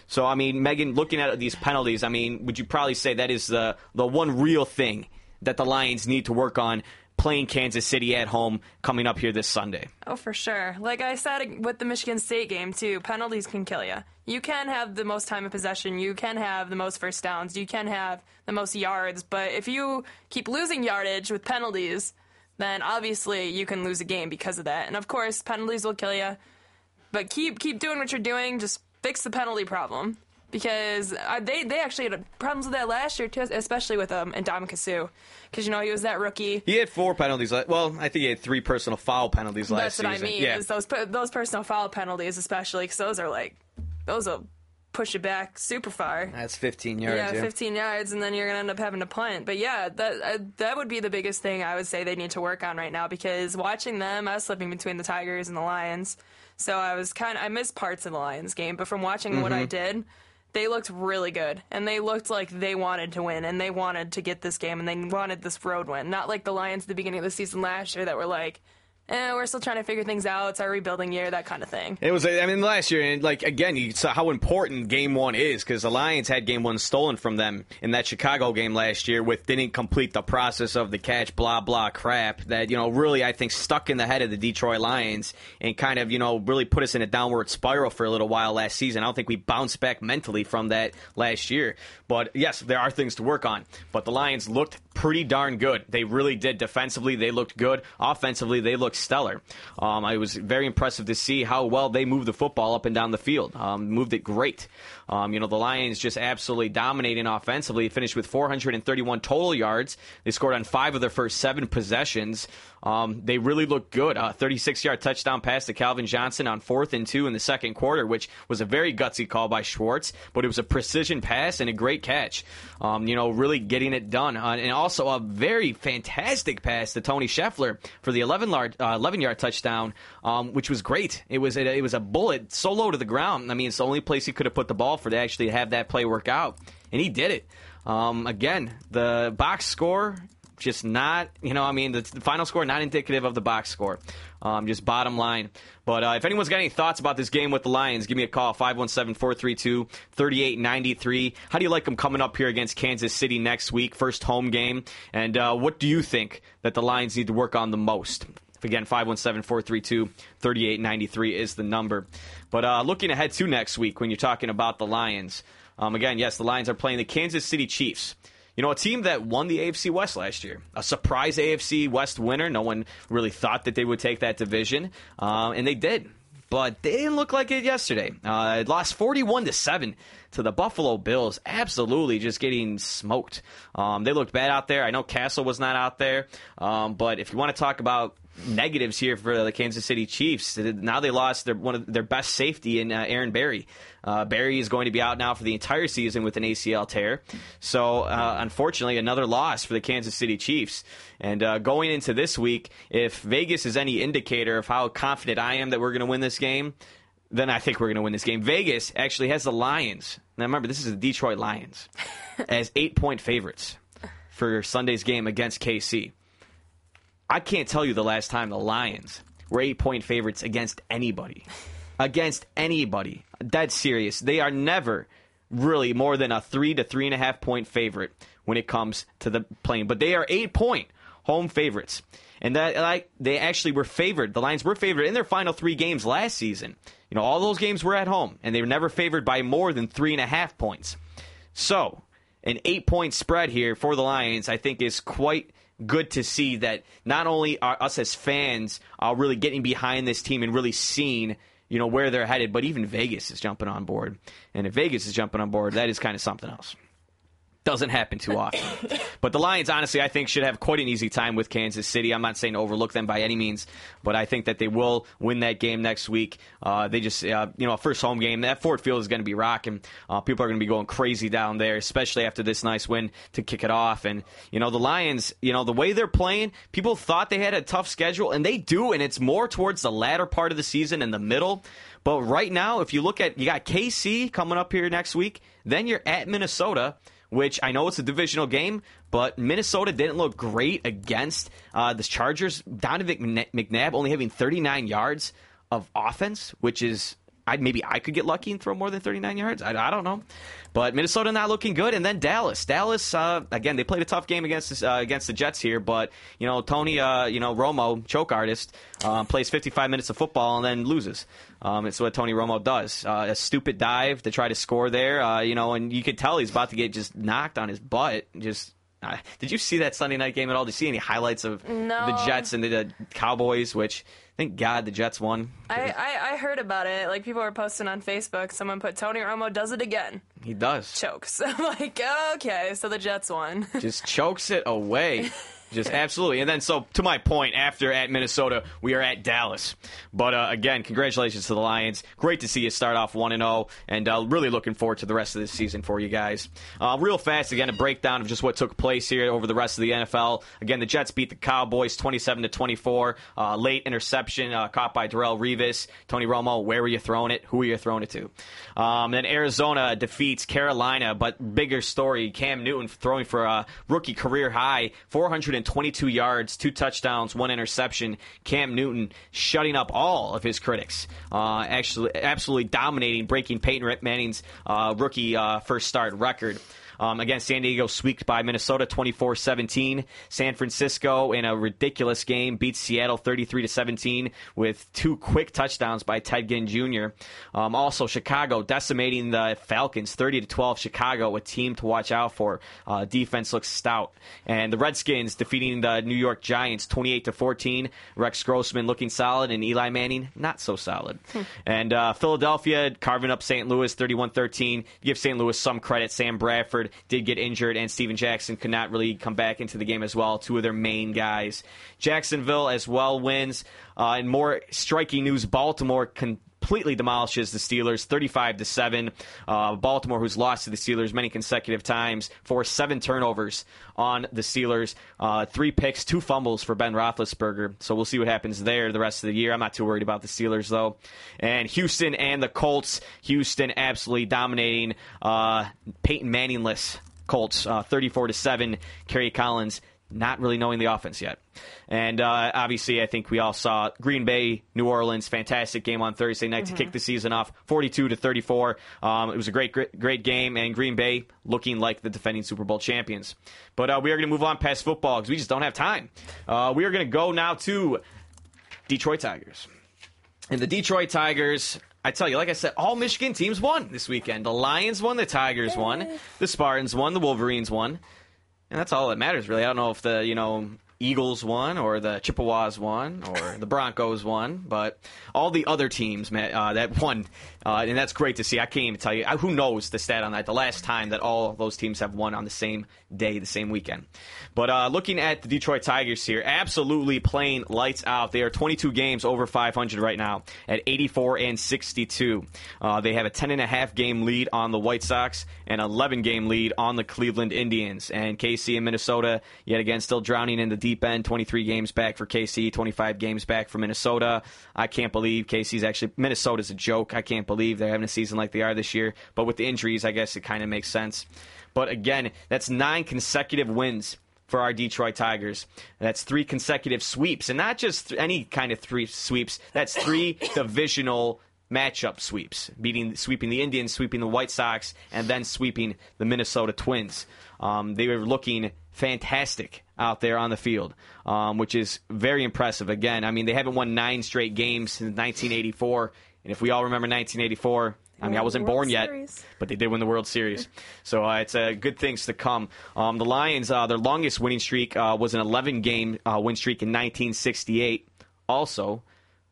So I mean, Megan, looking at these penalties, I mean, would you probably say that is the the one real thing that the Lions need to work on playing Kansas City at home coming up here this Sunday? Oh, for sure. Like I said with the Michigan State game too, penalties can kill you. You can have the most time of possession, you can have the most first downs, you can have the most yards, but if you keep losing yardage with penalties, then obviously you can lose a game because of that. And of course, penalties will kill you. But keep keep doing what you're doing. Just fix the penalty problem because uh, they they actually had problems with that last year too, especially with um Ndamukong Suh, because you know he was that rookie. He had four penalties. Well, I think he had three personal foul penalties last year. That's what season. I mean. Yeah. Is those those personal foul penalties, especially because those are like those will push it back super far. That's 15 yards. yeah, Yeah, 15 yards, and then you're gonna end up having to punt. But yeah, that uh, that would be the biggest thing I would say they need to work on right now because watching them, I was slipping between the Tigers and the Lions, so I was kind of I missed parts of the Lions game, but from watching what I Mhm. did. They looked really good, and they looked like they wanted to win, and they wanted to get this game, and they wanted this road win. Not like the Lions at the beginning of the season last year that were like, eh, we're still trying to figure things out. It's our rebuilding year, that kind of thing. It was, I mean, last year, and like again, you saw how important Game One is because the Lions had Game One stolen from them in that Chicago game last year, with didn't complete the process of the catch, blah blah crap. That you know really, I think, stuck in the head of the Detroit Lions and kind of you know really put us in a downward spiral for a little while last season. I don't think we bounced back mentally from that last year. But yes, there are things to work on. But the Lions looked pretty darn good. They really did. Defensively, they looked good. Offensively, they looked stellar. Um, I was very impressive to see how well they moved the football up and down the field. Um, moved it great. Um, you know, the Lions just absolutely dominating offensively. They finished with 431 total yards. They scored on five of their first seven possessions. Um, they really looked good. A 36 yard touchdown pass to Calvin Johnson on fourth and two in the second quarter, which was a very gutsy call by Schwartz, but it was a precision pass and a great catch. Um, you know, really getting it done. Uh, and also a very fantastic pass to Tony Scheffler for the 11 yard, uh, 11 yard touchdown, um, which was great. It was, it, was a bullet so low to the ground. I mean, it's the only place he could have put the ball for to actually have that play work out. And he did it. Um, again, the box score just not, you know, I mean, the, the final score not indicative of the box score. Um, just bottom line. But uh, if anyone's got any thoughts about this game with the Lions, give me a call 517 432 3893. How do you like them coming up here against Kansas City next week, first home game? And uh, what do you think that the Lions need to work on the most? Again, 517 432 3893 is the number. But uh, looking ahead to next week when you're talking about the Lions, um, again, yes, the Lions are playing the Kansas City Chiefs. You know, a team that won the AFC West last year, a surprise AFC West winner. No one really thought that they would take that division, uh, and they did. But they didn't look like it yesterday. Uh, it lost forty-one to seven to the Buffalo Bills. Absolutely, just getting smoked. Um, they looked bad out there. I know Cassel was not out there, um, but if you want to talk about negatives here for the Kansas City Chiefs. Now they lost their one of their best safety in uh, Aaron Berry. Uh, Berry is going to be out now for the entire season with an ACL tear. So uh, unfortunately, another loss for the Kansas City Chiefs. And uh, going into this week, if Vegas is any indicator of how confident I am that we're going to win this game, then I think we're going to win this game. Vegas actually has the Lions. Now remember, this is the Detroit Lions as eight point favorites for Sunday's game against KC. I can't tell you the last time the Lions were eight point favorites against anybody. Against anybody. Dead serious. They are never really more than a three to three and a half point favorite when it comes to the playing. But they are eight point home favorites. And that like they actually were favored. The Lions were favored in their final three games last season. You know, all those games were at home, and they were never favored by more than three and a half points. So, an eight point spread here for the Lions, I think, is quite good to see that not only are us as fans are really getting behind this team and really seeing you know where they're headed, but even Vegas is jumping on board. And if Vegas is jumping on board, that is kind of something else. Doesn't happen too often. but the Lions, honestly, I think should have quite an easy time with Kansas City. I'm not saying overlook them by any means, but I think that they will win that game next week. Uh, they just, uh, you know, first home game. That Ford Field is going to be rocking. Uh, people are going to be going crazy down there, especially after this nice win to kick it off. And you know, the Lions, you know, the way they're playing, people thought they had a tough schedule, and they do. And it's more towards the latter part of the season and the middle. But right now, if you look at, you got KC coming up here next week, then you're at Minnesota which I know it's a divisional game, but Minnesota didn't look great against uh, the Chargers. Donovan McNabb only having 39 yards of offense, which is I maybe I could get lucky and throw more than 39 yards. I, I don't know, but Minnesota not looking good, and then Dallas. Dallas uh, again, they played a tough game against uh, against the Jets here, but you know Tony, uh, you know Romo, choke artist, uh, plays 55 minutes of football and then loses. Um, it's what Tony Romo does. Uh, a stupid dive to try to score there, uh, you know, and you could tell he's about to get just knocked on his butt. Just did you see that Sunday night game at all? Did you see any highlights of no. the Jets and the, the Cowboys? Which Thank God the Jets won. I, I, I, heard about it. Like people were posting on Facebook. Someone put Tony Romo does it again. He does. Chokes. I'm like, okay, so the Jets won. Just chokes it away. Just absolutely. And then, so to my point, after at Minnesota, we are at Dallas. But uh, again, congratulations to the Lions. Great to see you start off 1 0, and uh, really looking forward to the rest of this season for you guys. Uh, real fast, again, a breakdown of just what took place here over the rest of the NFL. Again, the Jets beat the Cowboys 27 to 24. Uh, late interception uh, caught by Darrelle Revis. Tony Romo, where were you throwing it? Who were you throwing it to? Um, then Arizona defeats Carolina, but bigger story Cam Newton throwing for a rookie career high 400. 22 yards, two touchdowns, one interception. Cam Newton shutting up all of his critics. Uh, actually, absolutely dominating, breaking Peyton Manning's uh, rookie uh, first start record. Um, again, San Diego swept by Minnesota 24 17. San Francisco, in a ridiculous game, beats Seattle 33 17 with two quick touchdowns by Ted Ginn Jr. Um, also, Chicago decimating the Falcons 30 12. Chicago, a team to watch out for. Uh, defense looks stout. And the Redskins defeating the New York Giants 28 14. Rex Grossman looking solid, and Eli Manning not so solid. Hmm. And uh, Philadelphia carving up St. Louis 31 13. Give St. Louis some credit. Sam Bradford did get injured, and Steven Jackson could not really come back into the game as well. Two of their main guys. Jacksonville as well wins. Uh, in more striking news, Baltimore can completely demolishes the Steelers, 35 to seven. Uh, Baltimore, who's lost to the Steelers many consecutive times, forced seven turnovers on the Steelers, uh, three picks, two fumbles for Ben Roethlisberger. So we'll see what happens there the rest of the year. I'm not too worried about the Steelers though. And Houston and the Colts. Houston absolutely dominating. Uh, Peyton Manningless Colts, uh, 34 to seven. Kerry Collins not really knowing the offense yet. And uh, obviously, I think we all saw Green Bay, New Orleans, fantastic game on Thursday night mm-hmm. to kick the season off, 42 to 34. Um, it was a great, great, great game, and Green Bay looking like the defending Super Bowl champions. But uh, we are going to move on past football because we just don't have time. Uh, we are going to go now to Detroit Tigers. And the Detroit Tigers I tell you, like I said, all Michigan teams won this weekend. The Lions won, the Tigers won, the Spartans won, the Wolverines won. And that's all that matters, really. I don't know if the, you know, Eagles won, or the Chippewas won, or the Broncos won, but all the other teams uh, that won, uh, and that's great to see. I can't even tell you who knows the stat on that. The last time that all those teams have won on the same day, the same weekend. But uh, looking at the Detroit Tigers here, absolutely playing lights out. They are 22 games over 500 right now at 84 and 62. Uh, they have a 10 and a half game lead on the White Sox and 11 game lead on the Cleveland Indians. And KC and Minnesota yet again still drowning in the deep end. 23 games back for KC, 25 games back for Minnesota. I can't believe KC's actually Minnesota's a joke. I can't believe they're having a season like they are this year. But with the injuries, I guess it kind of makes sense. But again, that's nine consecutive wins for our Detroit Tigers. That's three consecutive sweeps, and not just th- any kind of three sweeps. That's three divisional matchup sweeps, beating sweeping the Indians, sweeping the White Sox, and then sweeping the Minnesota Twins. Um, they were looking fantastic out there on the field, um, which is very impressive. Again, I mean they haven't won nine straight games since 1984, and if we all remember 1984. I mean, I wasn't World born yet, but they did win the World Series. So uh, it's uh, good things to come. Um, the Lions, uh, their longest winning streak uh, was an 11 game uh, win streak in 1968. Also,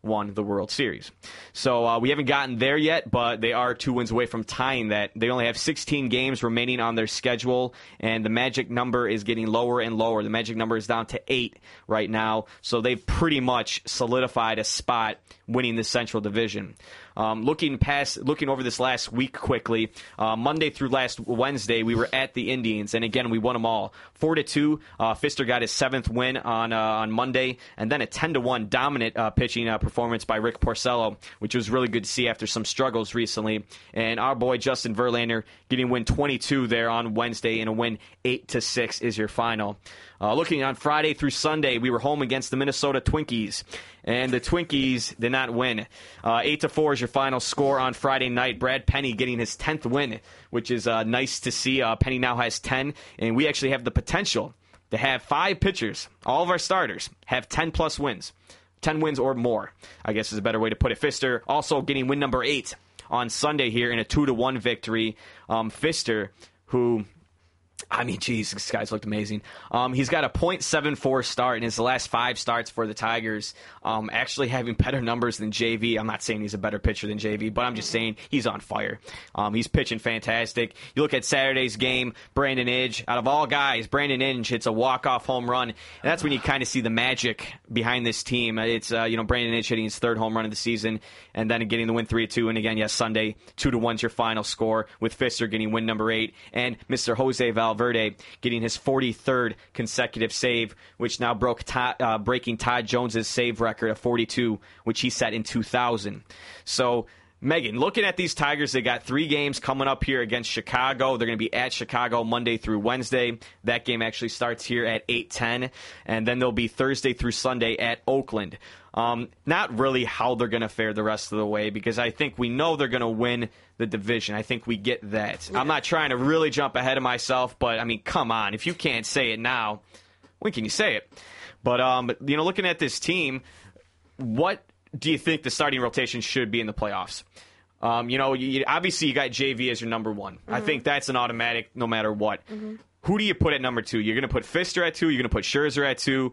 won the World Series. So uh, we haven't gotten there yet, but they are two wins away from tying that. They only have 16 games remaining on their schedule, and the magic number is getting lower and lower. The magic number is down to eight right now, so they've pretty much solidified a spot winning the Central Division. Um, looking past, looking over this last week quickly, uh, Monday through last Wednesday, we were at the Indians, and again we won them all, four to two. Uh, Fister got his seventh win on uh, on Monday, and then a ten to one dominant uh, pitching uh, performance by Rick Porcello, which was really good to see after some struggles recently. And our boy Justin Verlander getting win twenty two there on Wednesday, and a win eight to six is your final. Uh, looking on Friday through Sunday, we were home against the Minnesota Twinkies, and the Twinkies did not win. Uh, Eight to four is your final score on Friday night. Brad Penny getting his tenth win, which is uh, nice to see. Uh, Penny now has ten, and we actually have the potential to have five pitchers, all of our starters, have ten plus wins, ten wins or more. I guess is a better way to put it. Fister also getting win number eight on Sunday here in a two to one victory. Um, Fister, who I mean, geez, this guy's looked amazing. Um, he's got a .74 start in his last five starts for the Tigers. Um, actually having better numbers than JV. I'm not saying he's a better pitcher than JV, but I'm just saying he's on fire. Um, he's pitching fantastic. You look at Saturday's game, Brandon Inge. Out of all guys, Brandon Inge hits a walk-off home run, and that's when you kind of see the magic behind this team. It's uh, you know Brandon Inge hitting his third home run of the season, and then getting the win three to two. And again, yes, Sunday two to one's your final score with Fister getting win number eight, and Mr. Jose Valverde getting his 43rd consecutive save, which now broke Todd, uh, breaking Todd Jones's save record of 42, which he set in 2000. So. Megan, looking at these Tigers, they got three games coming up here against Chicago. They're going to be at Chicago Monday through Wednesday. That game actually starts here at 8:10, and then they'll be Thursday through Sunday at Oakland. Um, not really how they're going to fare the rest of the way because I think we know they're going to win the division. I think we get that. I'm not trying to really jump ahead of myself, but I mean, come on. If you can't say it now, when can you say it? But um, you know, looking at this team, what do you think the starting rotation should be in the playoffs? Um, you know, you, obviously you got JV as your number one. I think that's an automatic, no matter what. Who do you put at number two? You're going to put Fister at two. You're going to put Scherzer at two.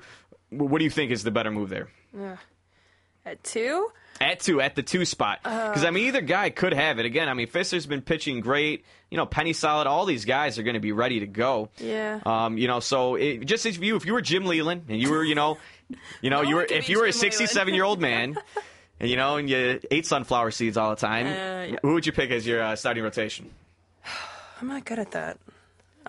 What do you think is the better move there? At two? At two, at the two spot. Because, I mean, either guy could have it. Again, I mean, Fister's been pitching great. You know, Penny Solid, all these guys are going to be ready to go. Yeah. Um, you know, so it, just if you if you were Jim Leyland and you were, you know, you know, you were if you were a Jim Leyland. 67 year old man, and you know, and you ate sunflower seeds all the time, Uh, yeah. who would you pick as your uh, starting rotation? I'm not good at that.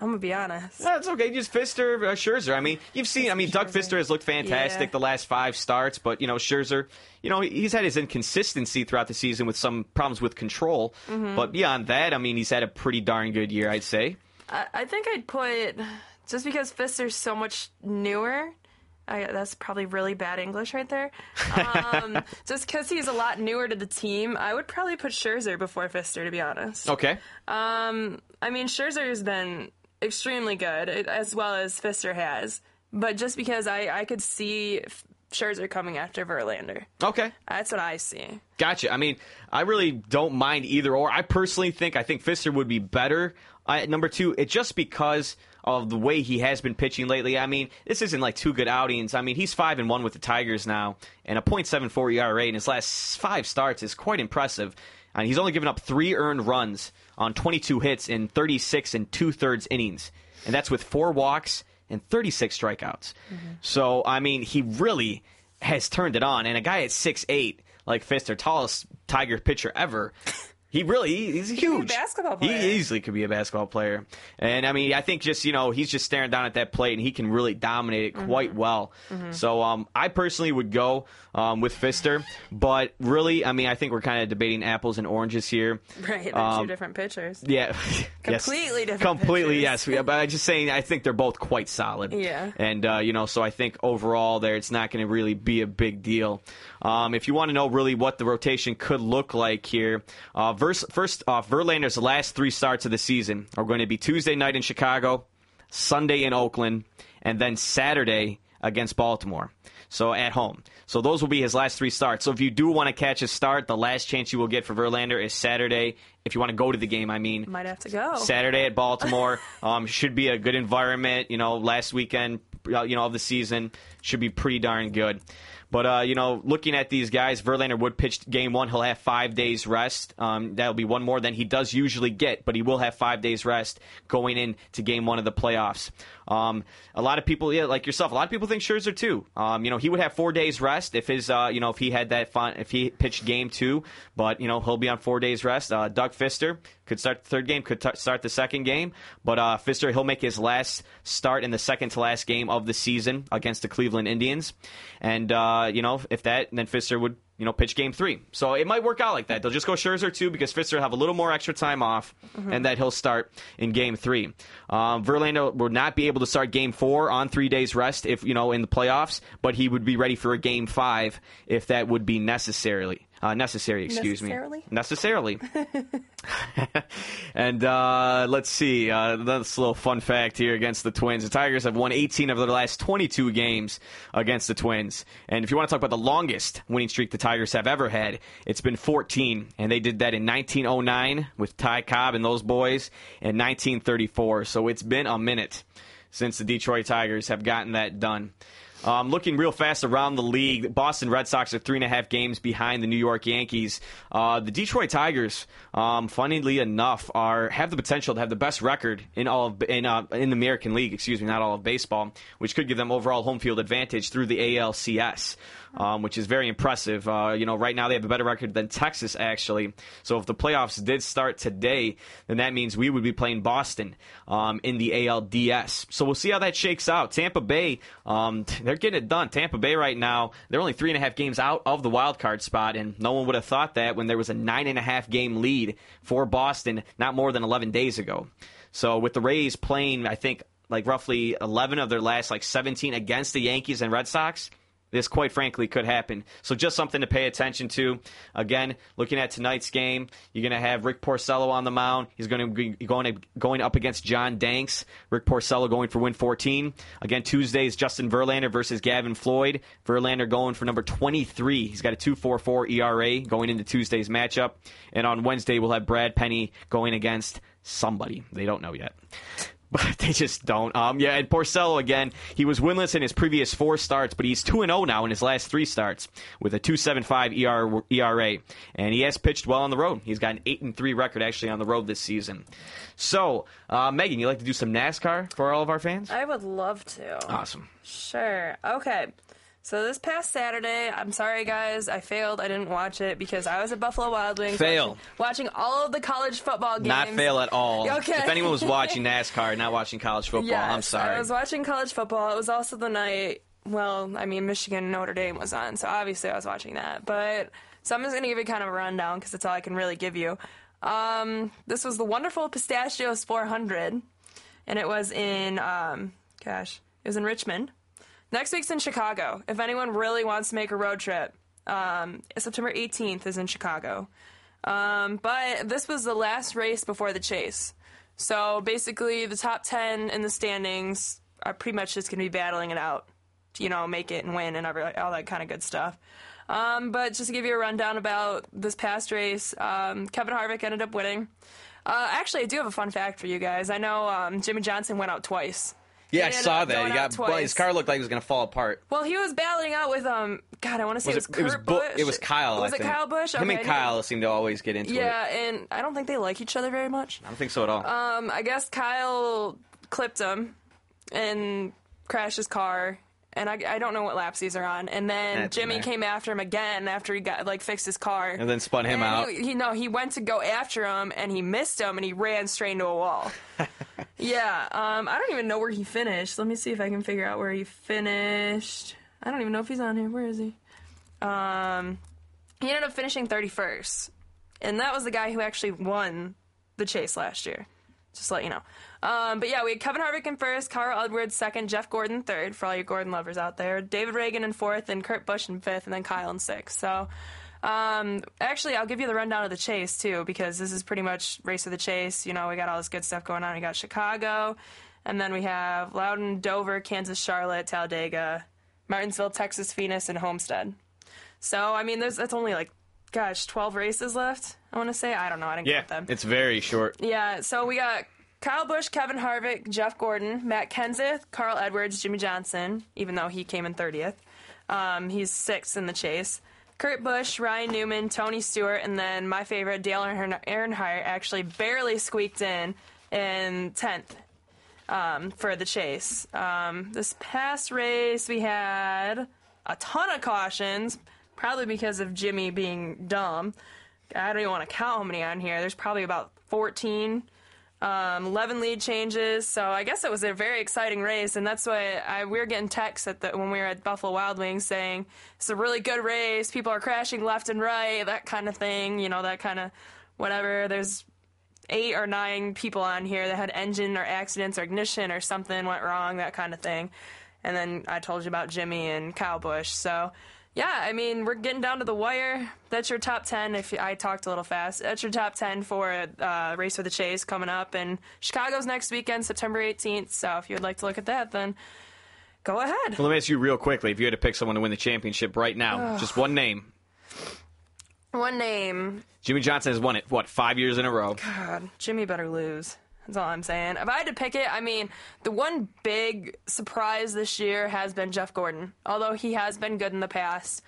I'm gonna be honest. That's okay. Just Fister, uh, Scherzer. I mean, you've seen. I mean, Doug Fister has looked fantastic Yeah. the last five starts, but you know, Scherzer, you know, he's had his inconsistency throughout the season with some problems with control. Mhm. But beyond that, I mean, he's had a pretty darn good year, I'd say. I, I think I'd put just because Fister's so much newer. I, that's probably really bad English right there. Um, just because he's a lot newer to the team, I would probably put Scherzer before Fister, to be honest. Okay. Um, I mean, Scherzer's been extremely good, as well as Fister has. But just because I, I could see Scherzer coming after Verlander. Okay. That's what I see. Gotcha. I mean, I really don't mind either or. I personally think I think Fister would be better uh, at number two. It just because of the way he has been pitching lately. I mean, this isn't like two good outings. I mean, he's five and one with the Tigers now, and a .74 ERA in his last five starts is quite impressive. And he's only given up three earned runs on 22 hits in 36 and two thirds innings, and that's with four walks and 36 strikeouts. Mm-hmm. So I mean, he really has turned it on. And a guy at six eight like Fister, tallest Tiger pitcher ever. He really he, he's huge. basketball player. He easily could be a basketball player, and I mean I think just you know he's just staring down at that plate and he can really dominate it quite well. Mhm. So um, I personally would go um, with Fister, but really I mean I think we're kind of debating apples and oranges here. Right, they're Um, two different pitchers. Yeah, yes. Completely different Completely, pitchers. yes. But I'm just saying, I think they're both quite solid. Yeah. And uh, you know, so I think overall, there it's not going to really be a big deal. Um, if you want to know really what the rotation could look like here, uh, vers- first off, Verlander's last three starts of the season are going to be Tuesday night in Chicago, Sunday in Oakland, and then Saturday against Baltimore. So at home. So those will be his last three starts. So if you do want to catch a start, the last chance you will get for Verlander is Saturday. If you want to go to the game, I mean. Might have to go. Saturday at Baltimore. um, should be a good environment. You know, last weekend, uh, you know, of the season should be pretty darn good. But uh, you know, looking at these guys, Verlander would pitch game one. He'll have five days rest. Um, that'll be one more than he does usually get, but he will have five days rest going into game one of the playoffs. Um, a lot of people, yeah, like yourself, a lot of people think Scherzer too. Um, you know, he would have four days rest if his, uh, you know, if he had that fun, if he pitched game two. But you know, he'll be on four days rest. Uh, Doug Fister could start the third game, could t- start the second game. But uh, Fister, he'll make his last start in the second to last game of the season against the Cleveland Indians. And uh, you know, if that, then Fister would you know pitch game three. So it might work out like that. They'll just go Scherzer too because Fister will have a little more extra time off, Mhm. and that he'll start in game three. Um, Verlander will not be able to start game four on three days rest if you know in the playoffs, but he would be ready for a game five if that would be necessarily. Uh, necessary, excuse Necessarily? me. Necessarily. and uh, let's see. Uh, that's a little fun fact here against the Twins. The Tigers have won 18 of their last 22 games against the Twins. And if you want to talk about the longest winning streak the Tigers have ever had, it's been 14. And they did that in 1909 with Ty Cobb and those boys, and 1934. So it's been a minute since the Detroit Tigers have gotten that done. Um, looking real fast around the league, Boston Red Sox are three and a half games behind the New York Yankees. Uh, the Detroit Tigers, um, funnily enough, are have the potential to have the best record in all of, in uh, in the American League. Excuse me, not all of baseball, which could give them overall home field advantage through the ALCS. Um, which is very impressive. Uh, you know, right now they have a better record than Texas, actually. So if the playoffs did start today, then that means we would be playing Boston um, in the ALDS. So we'll see how that shakes out. Tampa Bay, um, they're getting it done. Tampa Bay right now, they're only three and a half games out of the wild card spot, and no one would have thought that when there was a nine and a half game lead for Boston not more than 11 days ago. So with the Rays playing, I think like roughly 11 of their last like 17 against the Yankees and Red Sox this quite frankly could happen. So just something to pay attention to. Again, looking at tonight's game, you're going to have Rick Porcello on the mound. He's going to be going to, going up against John Danks. Rick Porcello going for win 14. Again, Tuesday's Justin Verlander versus Gavin Floyd. Verlander going for number 23. He's got a 2.44 ERA going into Tuesday's matchup. And on Wednesday, we'll have Brad Penny going against somebody. They don't know yet. But they just don't. Um, yeah, and Porcello again. He was winless in his previous four starts, but he's two and zero now in his last three starts with a two seven five ER, ERA, and he has pitched well on the road. He's got an eight and three record actually on the road this season. So, uh, Megan, you like to do some NASCAR for all of our fans? I would love to. Awesome. Sure. Okay. So this past Saturday, I'm sorry guys, I failed. I didn't watch it because I was at Buffalo Wild Wings. Fail. Watching, watching all of the college football games. Not fail at all. Okay. If anyone was watching NASCAR, not watching college football, Yes, I'm sorry. I was watching college football. It was also the night. Well, I mean, Michigan Notre Dame was on, so obviously I was watching that. But so I'm just gonna give you kind of a rundown because that's all I can really give you. Um, this was the wonderful Pistachios 400, and it was in um, gosh, it was in Richmond. Next week's in Chicago. If anyone really wants to make a road trip, um, September 18th is in Chicago. Um, but this was the last race before the chase. So basically, the top 10 in the standings are pretty much just going to be battling it out to, you know, make it and win and every, all that kind of good stuff. Um, but just to give you a rundown about this past race, um, Kevin Harvick ended up winning. Uh, actually, I do have a fun fact for you guys. I know um, Jimmie Johnson went out twice. Yeah, I saw that. He got well, his car looked like it was going to fall apart. Well, he was battling out with um. God, I want to say Was it, it, was it Kurt was Bu- Busch. It was Kyle. Was I it think. Kyle Busch? Him and Kyle seem to always get into it. Yeah, and I don't think they like each other very much. I don't think so at all. Um, I guess Kyle clipped him and crashed his car, and I, I don't know what laps these are on. And then That's Jimmy came after him again after he got like fixed his car. And then spun him And out. He, he no, he went to go after him and he missed him and he ran straight into a wall. yeah, um, I don't even know where he finished. Let me see if I can figure out where he finished. I don't even know if he's on here. Where is he? Um, he ended up finishing 31st, and that was the guy who actually won the chase last year. Just to let you know. Um, but yeah, we had Kevin Harvick in first, Carl Edwards second, Jeff Gordon third for all you Gordon lovers out there, David Ragan in fourth, and Kurt Busch in fifth, and then Kyle in sixth. So, um, actually, I'll give you the rundown of the chase too, because this is pretty much race of the chase. You know, we got all this good stuff going on. We got Chicago, and then we have Loudon, Dover, Kansas, Charlotte, Talladega, Martinsville, Texas, Phoenix, and Homestead. So, I mean, there's that's only like, gosh, 12 races left. I want to say. I don't know. I didn't Yeah, count them. it's very short. Yeah, so we got Kyle Busch, Kevin Harvick, Jeff Gordon, Matt Kenseth, Carl Edwards, Jimmie Johnson, even though he came in 30th. Um, he's sixth in the chase. Kurt Busch, Ryan Newman, Tony Stewart, and then my favorite, Dale Earnhardt, actually barely squeaked in in 10th um, for the chase. Um, this past race, we had a ton of cautions, probably because of Jimmy being dumb. I don't even want to count how many on here. There's probably about 14, um, 11 lead changes. So I guess it was a very exciting race, and that's why I, we were getting texts at the, when we were at Buffalo Wild Wings saying it's a really good race. People are crashing left and right, that kind of thing. You know, that kind of whatever. There's eight or nine people on here that had engine or accidents or ignition or something went wrong, that kind of thing. And then I told you about Jimmy and Kyle Busch. So, yeah, I mean, we're getting down to the wire. That's your top 10. If I talked a little fast, that's your top 10 for uh, Race for the Chase coming up. And Chicago's next weekend, September 18th. So, if you'd like to look at that, then go ahead. Well, let me ask you real quickly: if you had to pick someone to win the championship right now, just one name. One name. Jimmie Johnson has won it what five years in a row. God, Jimmy better lose. That's all I'm saying. If I had to pick it, I mean, the one big surprise this year has been Jeff Gordon. Although he has been good in the past,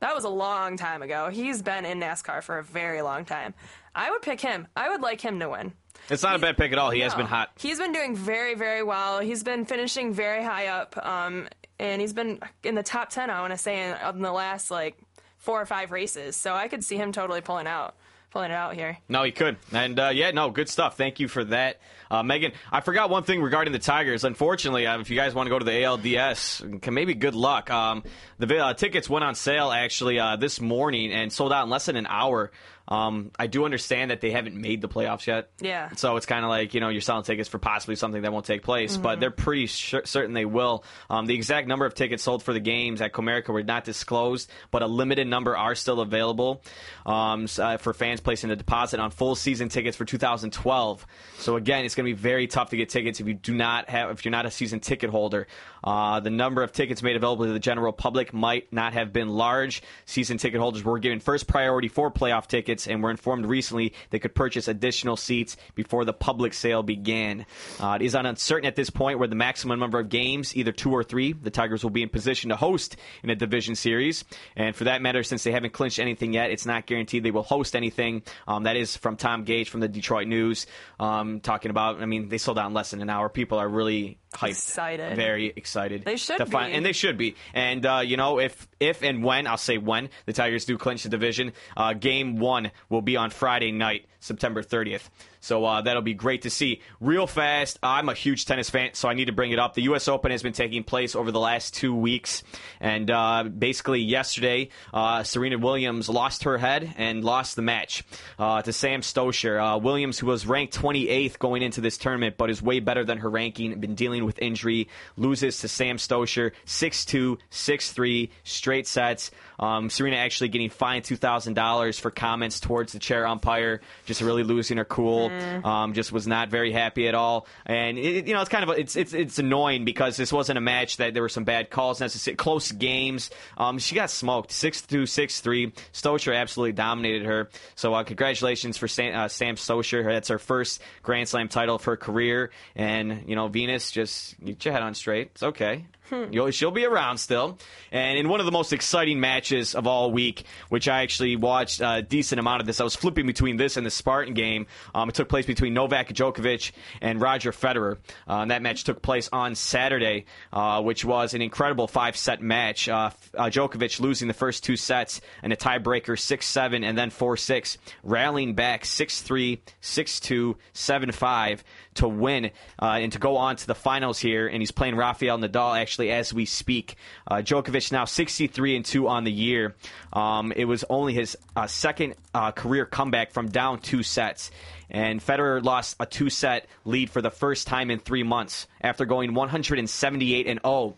that was a long time ago. He's been in NASCAR for a very long time. I would pick him. I would like him to win. It's not a bad pick at all. He has been hot. He's been doing very, very well. He's been finishing very high up, um, and he's been in the top ten. I want to say in, in the last like four or five races. So I could see him totally pulling out, pulling it out here. No, he could. And uh, yeah, no, good stuff. Thank you for that, uh, Megan. I forgot one thing regarding the Tigers. Unfortunately, uh, if you guys want to go to the ALDS, can maybe good luck. Um, the uh, tickets went on sale actually uh, this morning and sold out in less than an hour. Um, I do understand that they haven't made the playoffs yet. Yeah. So it's kind of like, you know, you're selling tickets for possibly something that won't take place, but Mhm. they're pretty sure, certain they will. Um, the exact number of tickets sold for the games at Comerica were not disclosed, but a limited number are still available um, uh, for fans placing a deposit on full season tickets for 2012. So again, it's going to be very tough to get tickets if you do not have, if you're not a season ticket holder. Uh, the number of tickets made available to the general public might not have been large. Season ticket holders were given first priority for playoff tickets and were informed recently they could purchase additional seats before the public sale began. Uh, it is uncertain at this point where the maximum number of games, either two or three, the Tigers will be in position to host in a division series. And for that matter, since they haven't clinched anything yet, it's not guaranteed they will host anything. Um, that is from Tom Gage from the Detroit News, um, talking about. I mean, they sold out in less than an hour. People are really hyped, Excited. very excited. They should to find- be. and they should be. And uh, you know, if if and when I'll say when the Tigers do clinch the division, uh, game one will be on Friday night, September 30th. So uh, that'll be great to see. Real fast, I'm a huge tennis fan, so I need to bring it up. The U.S. Open has been taking place over the last two weeks, and uh, basically yesterday, uh, Serena Williams lost her head and lost the match uh, to Sam Stosur. Uh, Williams, who was ranked 28th going into this tournament, but is way better than her ranking, been dealing with injury, loses to Sam Stosur 6-2, 6-3, straight sets. Um, Serena actually getting fined two thousand dollars for comments towards the chair umpire, just really losing her cool. Um, just was not very happy at all, and it, you know it's kind of it's it's it's annoying because this wasn't a match that there were some bad calls, necessary close games. Um, she got smoked six two six three. Stosur absolutely dominated her. So uh, congratulations for Sam, uh, Sam. That's her first Grand Slam title of her career, and you know Venus just get your head on straight. It's okay. You'll, she'll be around still. And in one of the most exciting matches of all week, which I actually watched a decent amount of this, I was flipping between this and the Spartan game. Um, it took place between Novak Djokovic and Roger Federer. Uh, and that match took place on Saturday, uh, which was an incredible five set match. Uh, uh, Djokovic losing the first two sets and a tiebreaker 6 7 and then 4 6, rallying back 6 3, 6 2, 7 5 to win uh, and to go on to the finals here. And he's playing Rafael Nadal actually as we speak. Uh, Djokovic now 63 and 2 on the year. Um, it was only his uh, second uh, career comeback from down two sets. And Federer lost a two set lead for the first time in three months after going 178 and 0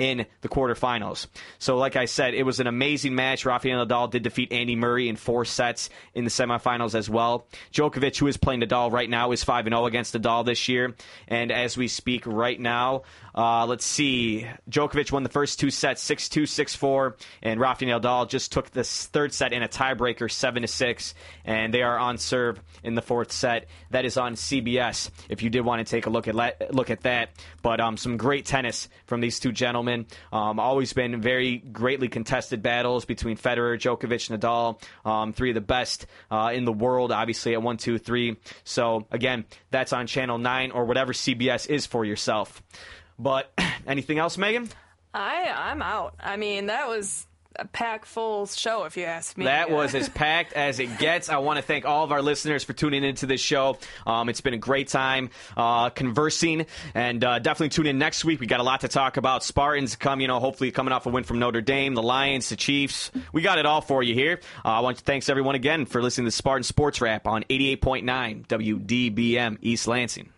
in the quarterfinals. So, like I said, it was an amazing match. Rafael Nadal did defeat Andy Murray in four sets in the semifinals as well. Djokovic, who is playing Nadal right now, is 5 0 against Nadal this year. And as we speak right now, uh, let's see. Djokovic won the first two sets 6 2, 6 4. And Rafael Nadal just took the third set in a tiebreaker 7 6. And they are on serve in the fourth set. That is on CBS if you did want to take a look at, look at that. But um, some great tennis from these two gentlemen. Um, always been very greatly contested battles between Federer, Djokovic, Nadal. Um, three of the best uh, in the world, obviously at one, two, three. So again, that's on Channel Nine or whatever CBS is for yourself. But anything else, Megan? I I'm out. I mean, that was a pack full show, if you ask me. That was as packed as it gets. I want to thank all of our listeners for tuning into this show. Um, it's been a great time uh, conversing, and uh, definitely tune in next week. We got a lot to talk about. Spartans come, you know, hopefully coming off a win from Notre Dame, the Lions, the Chiefs. We got it all for you here. Uh, I want to thanks everyone again for listening to Spartan Sports Wrap on 88.9 WDBM East Lansing.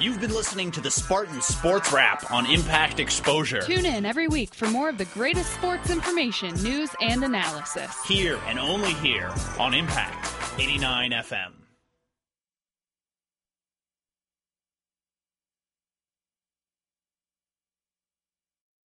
You've been listening to the Spartan Sports Wrap on Impact Exposure. Tune in every week for more of the greatest sports information, news, and analysis. Here and only here on Impact 89 FM.